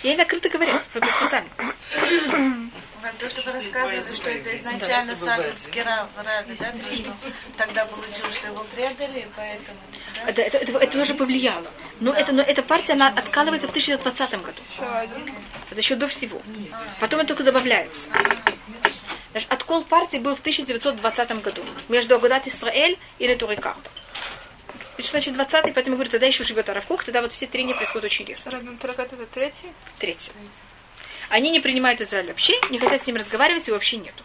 Я это открыто говорю, просто специально. То, что вы рассказывали, что это изначально Сахарский Раби, да, то, что тогда получилось, что его предали, и поэтому... Да? Это, это, это, это тоже повлияло. Но, это, но эта партия, она откалывается в 1920 году. Это еще до всего. Потом это только добавляется. Значит, откол партии был в 1920 году между Агудат Исраэль и Ретурикарта. И что значит 20-й, поэтому я говорю, тогда еще живет Аравкух, тогда вот все трения происходят очень резко. Таракат это третий? Третий. Они не принимают Израиль вообще, не хотят с ним разговаривать, и вообще нету.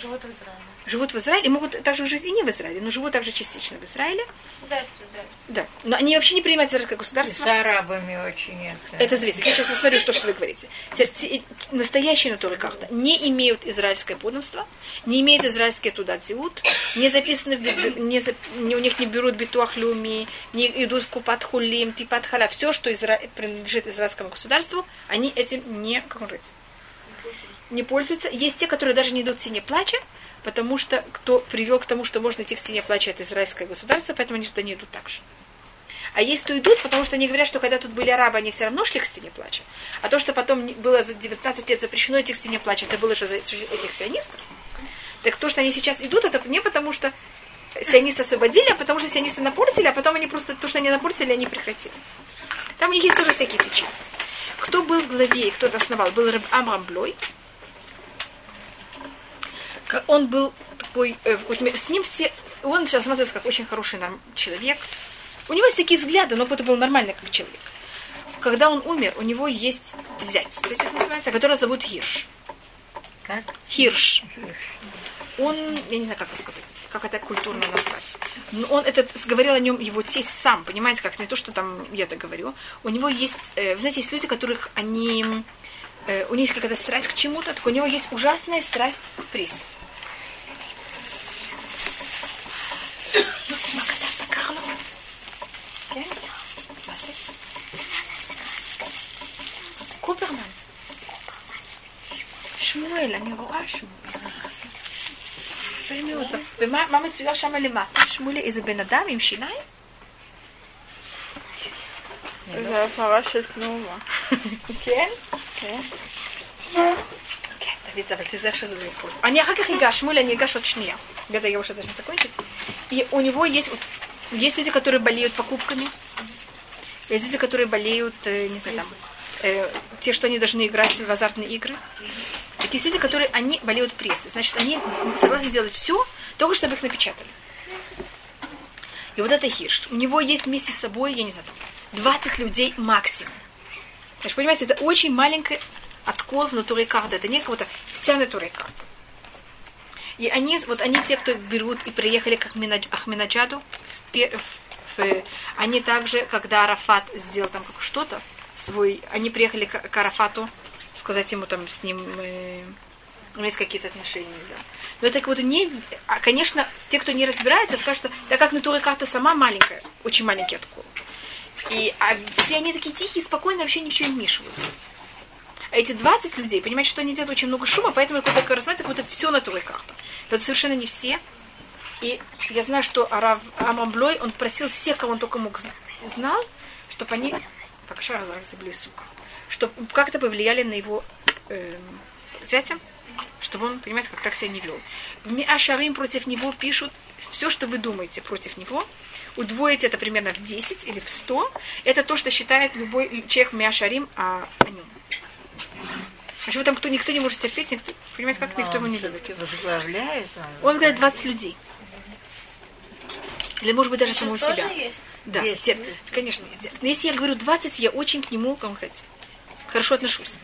Живут в Израиле. Живут в Израиле, и могут также жить и не в Израиле, но живут также частично в Израиле. Государство, да. Да. Но они вообще не принимают израильское И государство. с арабами очень это. Это зависит. Я сейчас не смотрю то, что вы говорите. Теперь, настоящие натуры карта не имеют израильское подданство, не имеют израильские туда дзиут, не записаны, в не, за- не- у них не берут битуах люми, не идут в купат хулим, типат халя. Все, что изра... принадлежит израильскому государству, они этим не, как сказать, не пользуются. Есть те, которые даже не идут в стене плача, потому что кто привел к тому, что можно идти к стене плача, это израильское государство, поэтому они туда не идут так же. А есть, кто идут, потому что они говорят, что когда тут были арабы, они все равно шли к стене плача. А то, что потом было за 19 лет запрещено к стене плача, это было же за этих сионистов. Так то, что они сейчас идут, это не потому, что сионисты освободили, а потому что сионисты напортили, а потом они просто, то, что они напортили, они прекратили. Там у них есть тоже всякие течения. Кто был главе и кто это основал? Был Раб Амрам Блой. К- Он был такой, э, с ним все, он сейчас смотрится как очень хороший нам человек. У него есть такие взгляды, но кто-то был нормальный как человек. Когда он умер, у него есть зять, зять это называется, которого зовут Хирш. Как? Хирш. Он, я не знаю, как это сказать, как это культурно назвать. Но он этот, говорил о нем его тесть сам, понимаете, как не то, что там я это говорю. У него есть, э, знаете, есть люди, которых они, э, у них есть какая-то страсть к чему-то, так у него есть ужасная страсть к прессе. כן? מה זה? קופרמן. שמואל, אני רואה שמואל. יפה מאוד. ומה מה מצויר שם למטה? שמואל איזה בן אדם עם שיניים? זה הפרה של תנומה. כן? כן. כן, דוד, אבל תיזהר שזה לא ייפול. אני אחר כך אגש, שמואל, אני אגש עוד שנייה. где-то я уже должна закончить. И у него есть, вот, есть люди, которые болеют покупками. Есть люди, которые болеют, э, не знаю, там, э, те, что они должны играть в азартные игры. Так есть люди, которые, они болеют прессой. Значит, они согласны делать все, только чтобы их напечатали. И вот это Хирш. У него есть вместе с собой, я не знаю, там, 20 людей максимум. Значит, понимаете, это очень маленький откол внутри карты. Это не вся внутри карта. И они, вот они те, кто берут и приехали к Ахминадж- Ахминаджаду, в в- в- они также, когда Арафат сделал там как что-то, свой, они приехали к, к Арафату, сказать ему там с ним, э, есть какие-то отношения, да. Но это как будто не... А, конечно, те, кто не разбирается, скажут, что так как натура карта сама маленькая, очень маленький откол. И а все они такие тихие, спокойные, вообще ничего не вмешиваются. А эти 20 людей, понимаете, что они делают очень много шума, поэтому это такое рассматривается, как будто все натура карта. Но это совершенно не все. И я знаю, что Арав Амамблой, он просил всех, кого он только мог зна- знал, чтобы они, пока сука, чтобы как-то повлияли на его эм, зятя, чтобы он, понимаете, как так себя не вел. В Миашарим против него пишут все, что вы думаете против него, удвоить это примерно в 10 или в 100, это то, что считает любой человек Миашарим о, о нем. Почему там кто, никто не может терпеть, никто, понимаете, как никто его не любит. Он, говорит 20 людей. Или, может быть, даже самого Тоже себя. есть? Да, Есть, те- конечно, есть. Но если я говорю 20, я очень к нему, как сказать, хорошо отношусь.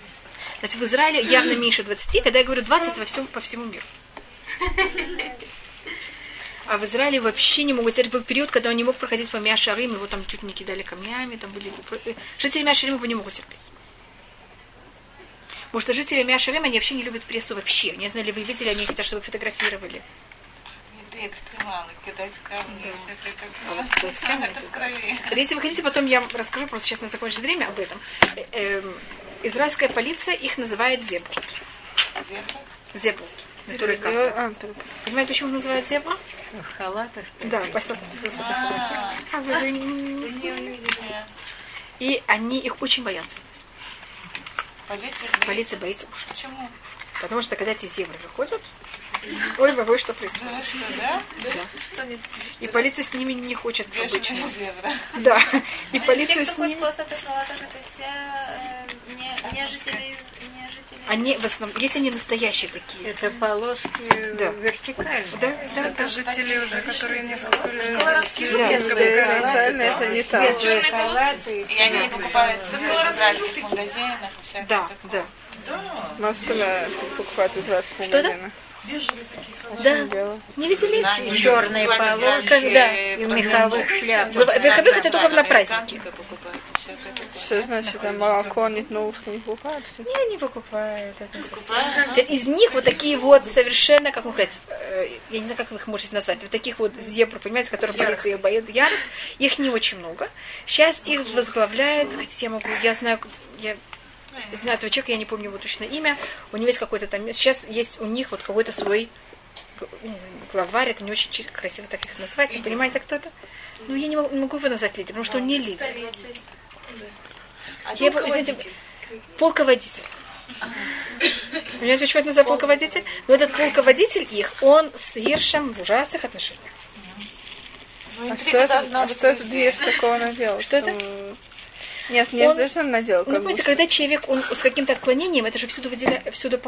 Кстати, в Израиле явно меньше 20, когда я говорю 20 во всем, по всему миру. А в Израиле вообще не могут. Теперь был период, когда он не мог проходить по Мяшарим, его там чуть не кидали камнями, там были... Жители Мяшарим его не могут терпеть. Потому что жители Мяшарим, они вообще не любят прессу вообще. Не знаю, ли вы видели, они хотят, чтобы фотографировали. Экстремалы, кидать камни, если это вот как кидать камни, это в крови. Если вы хотите, потом я вам расскажу, просто сейчас на закончится время об этом. Э, эм, Израильская полиция их называет зебрут. Зебра? Зебрут. Которые как-то. А, так. Понимаете, почему называют зебра? в халатах. Да, посад- А, А вы не- не увидели. И они их очень боятся. Полиция Полиция боится ужас. Почему? Потому что когда эти зебры выходят, ой, вы что происходит. Ну что, да? И полиция с ними не хочет обычно. Бешеная зебра. Да. И Все, полиция с ними... Салатах, это все э, не жители. Они в основном, если они настоящие такие. Это полоски Да. вертикальные. Да, да, да. Жители уже, которые несколько лет. Да. Горизонтально это не так. Светлые халаты. И они не покупают цветы в израильских магазинах Да, да. Нас тоже покупают из разных Что да? магазинов. Да. Дело. Не видели? Знания, Черные полоски Да. и меховых шляпах. В меховых это только на праздники. Что значит, там молоко нет новых не покупают? Не, не покупают. Это не. Покупают? Теперь Из них вот такие вот совершенно, как вам сказать, э, я не знаю, как вы их можете назвать, вот таких вот зебр, понимаете, которые полиция их боит, ярых, их не очень много. Сейчас их возглавляет, хотите, я могу, я знаю, я знаю этого человека, я не помню его точно имя, у него есть какой-то там, сейчас есть у них вот какой-то свой знаю, главарь, это не очень красиво так их назвать, вы понимаете, кто это? Ну, я не могу, не могу его назвать лидером, потому что он не лидер. Я его, извините, полководитель. Понимаете, почему это называют полководитель? Но этот полководитель их, он с Иршем в ужасных отношениях. Ну, А что это, а что это дверь такого надела? Что это? Нет, не Он- что он надел. Ну, понимаете, когда человек он с каким-то отклонением, это же всюду, выделя... всюду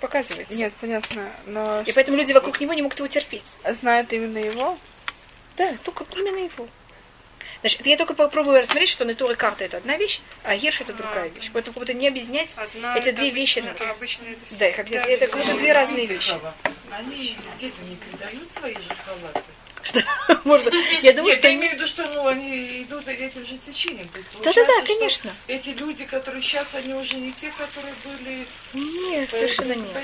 показывается. Нет, понятно. Но И поэтому люди вокруг него не могут его терпеть. ш- знают именно его. Да, только именно его. Значит, я только попробую рассмотреть, что натура карта это одна вещь, а Герш это другая вещь. Поэтому как будто не объединять эти две вещи. Обычно это Да, как это, это как будто две разные вещи. Они детям не передают свои же халаты. Что, быть, я думаю, Нет, что я имею в виду, что ну, они идут этим же течением. Да-да-да, конечно. Эти люди, которые сейчас, они уже не те, которые были... Нет, совершенно нет.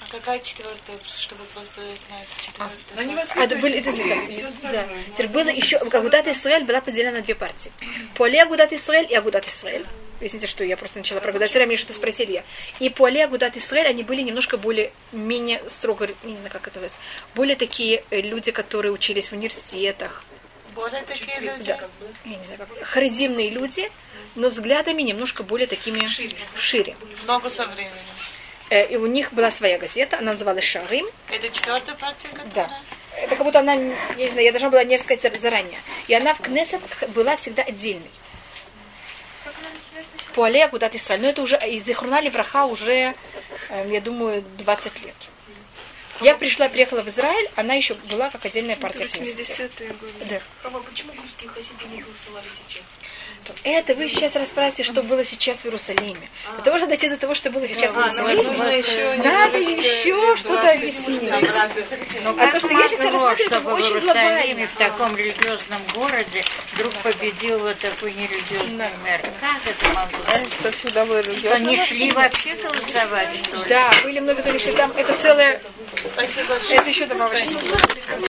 А какая четвертая, чтобы просто знать четвертая? Они А, да. Теперь было еще, Агудат Исраэль была поделена на две партии. Поле Агудат Исраэль и Агудат Исраэль. Извините, что я просто начала про Агудат Исраэль, мне что-то спросили я. И Поле Агудат Исраэль, они были немножко более, менее строго, не знаю, как это назвать, более такие э, люди, которые учились в университетах, Более такие люди. да, я не знаю, как, харидимные люди, но взглядами немножко более такими шире. Много со временем. Э, И у них была своя газета, она называлась Шарим. Это четвертая партия, Да. которая? Это как будто она, я не знаю, я должна была не сказать зар- заранее. И она в Кнессет была всегда отдельной. Пуале Агудат Исраиль. Но это уже из Ихруна Враха уже, э, я думаю, 20 лет. Я пришла, приехала в Израиль, она еще была как отдельная партия Кнессета. 80-е годы. Да. Хава, почему русские хасиды не голосовали сейчас? То Это вы сейчас расспрашиваете, что было сейчас в Иерусалиме. Для того, чтобы дойти до того, что было сейчас в Иерусалиме, надо еще что-то объяснить. А то, что я сейчас рассматриваю, это очень Иерусалиме, глобально. в таком религиозном городе, вдруг победил вот такой нерелигиозный мэр. Как это могло? Что всегда не шли вообще голосовать, что ли? Да, были много, которые еще там, это целое, Спасибо большое. это еще добавочное.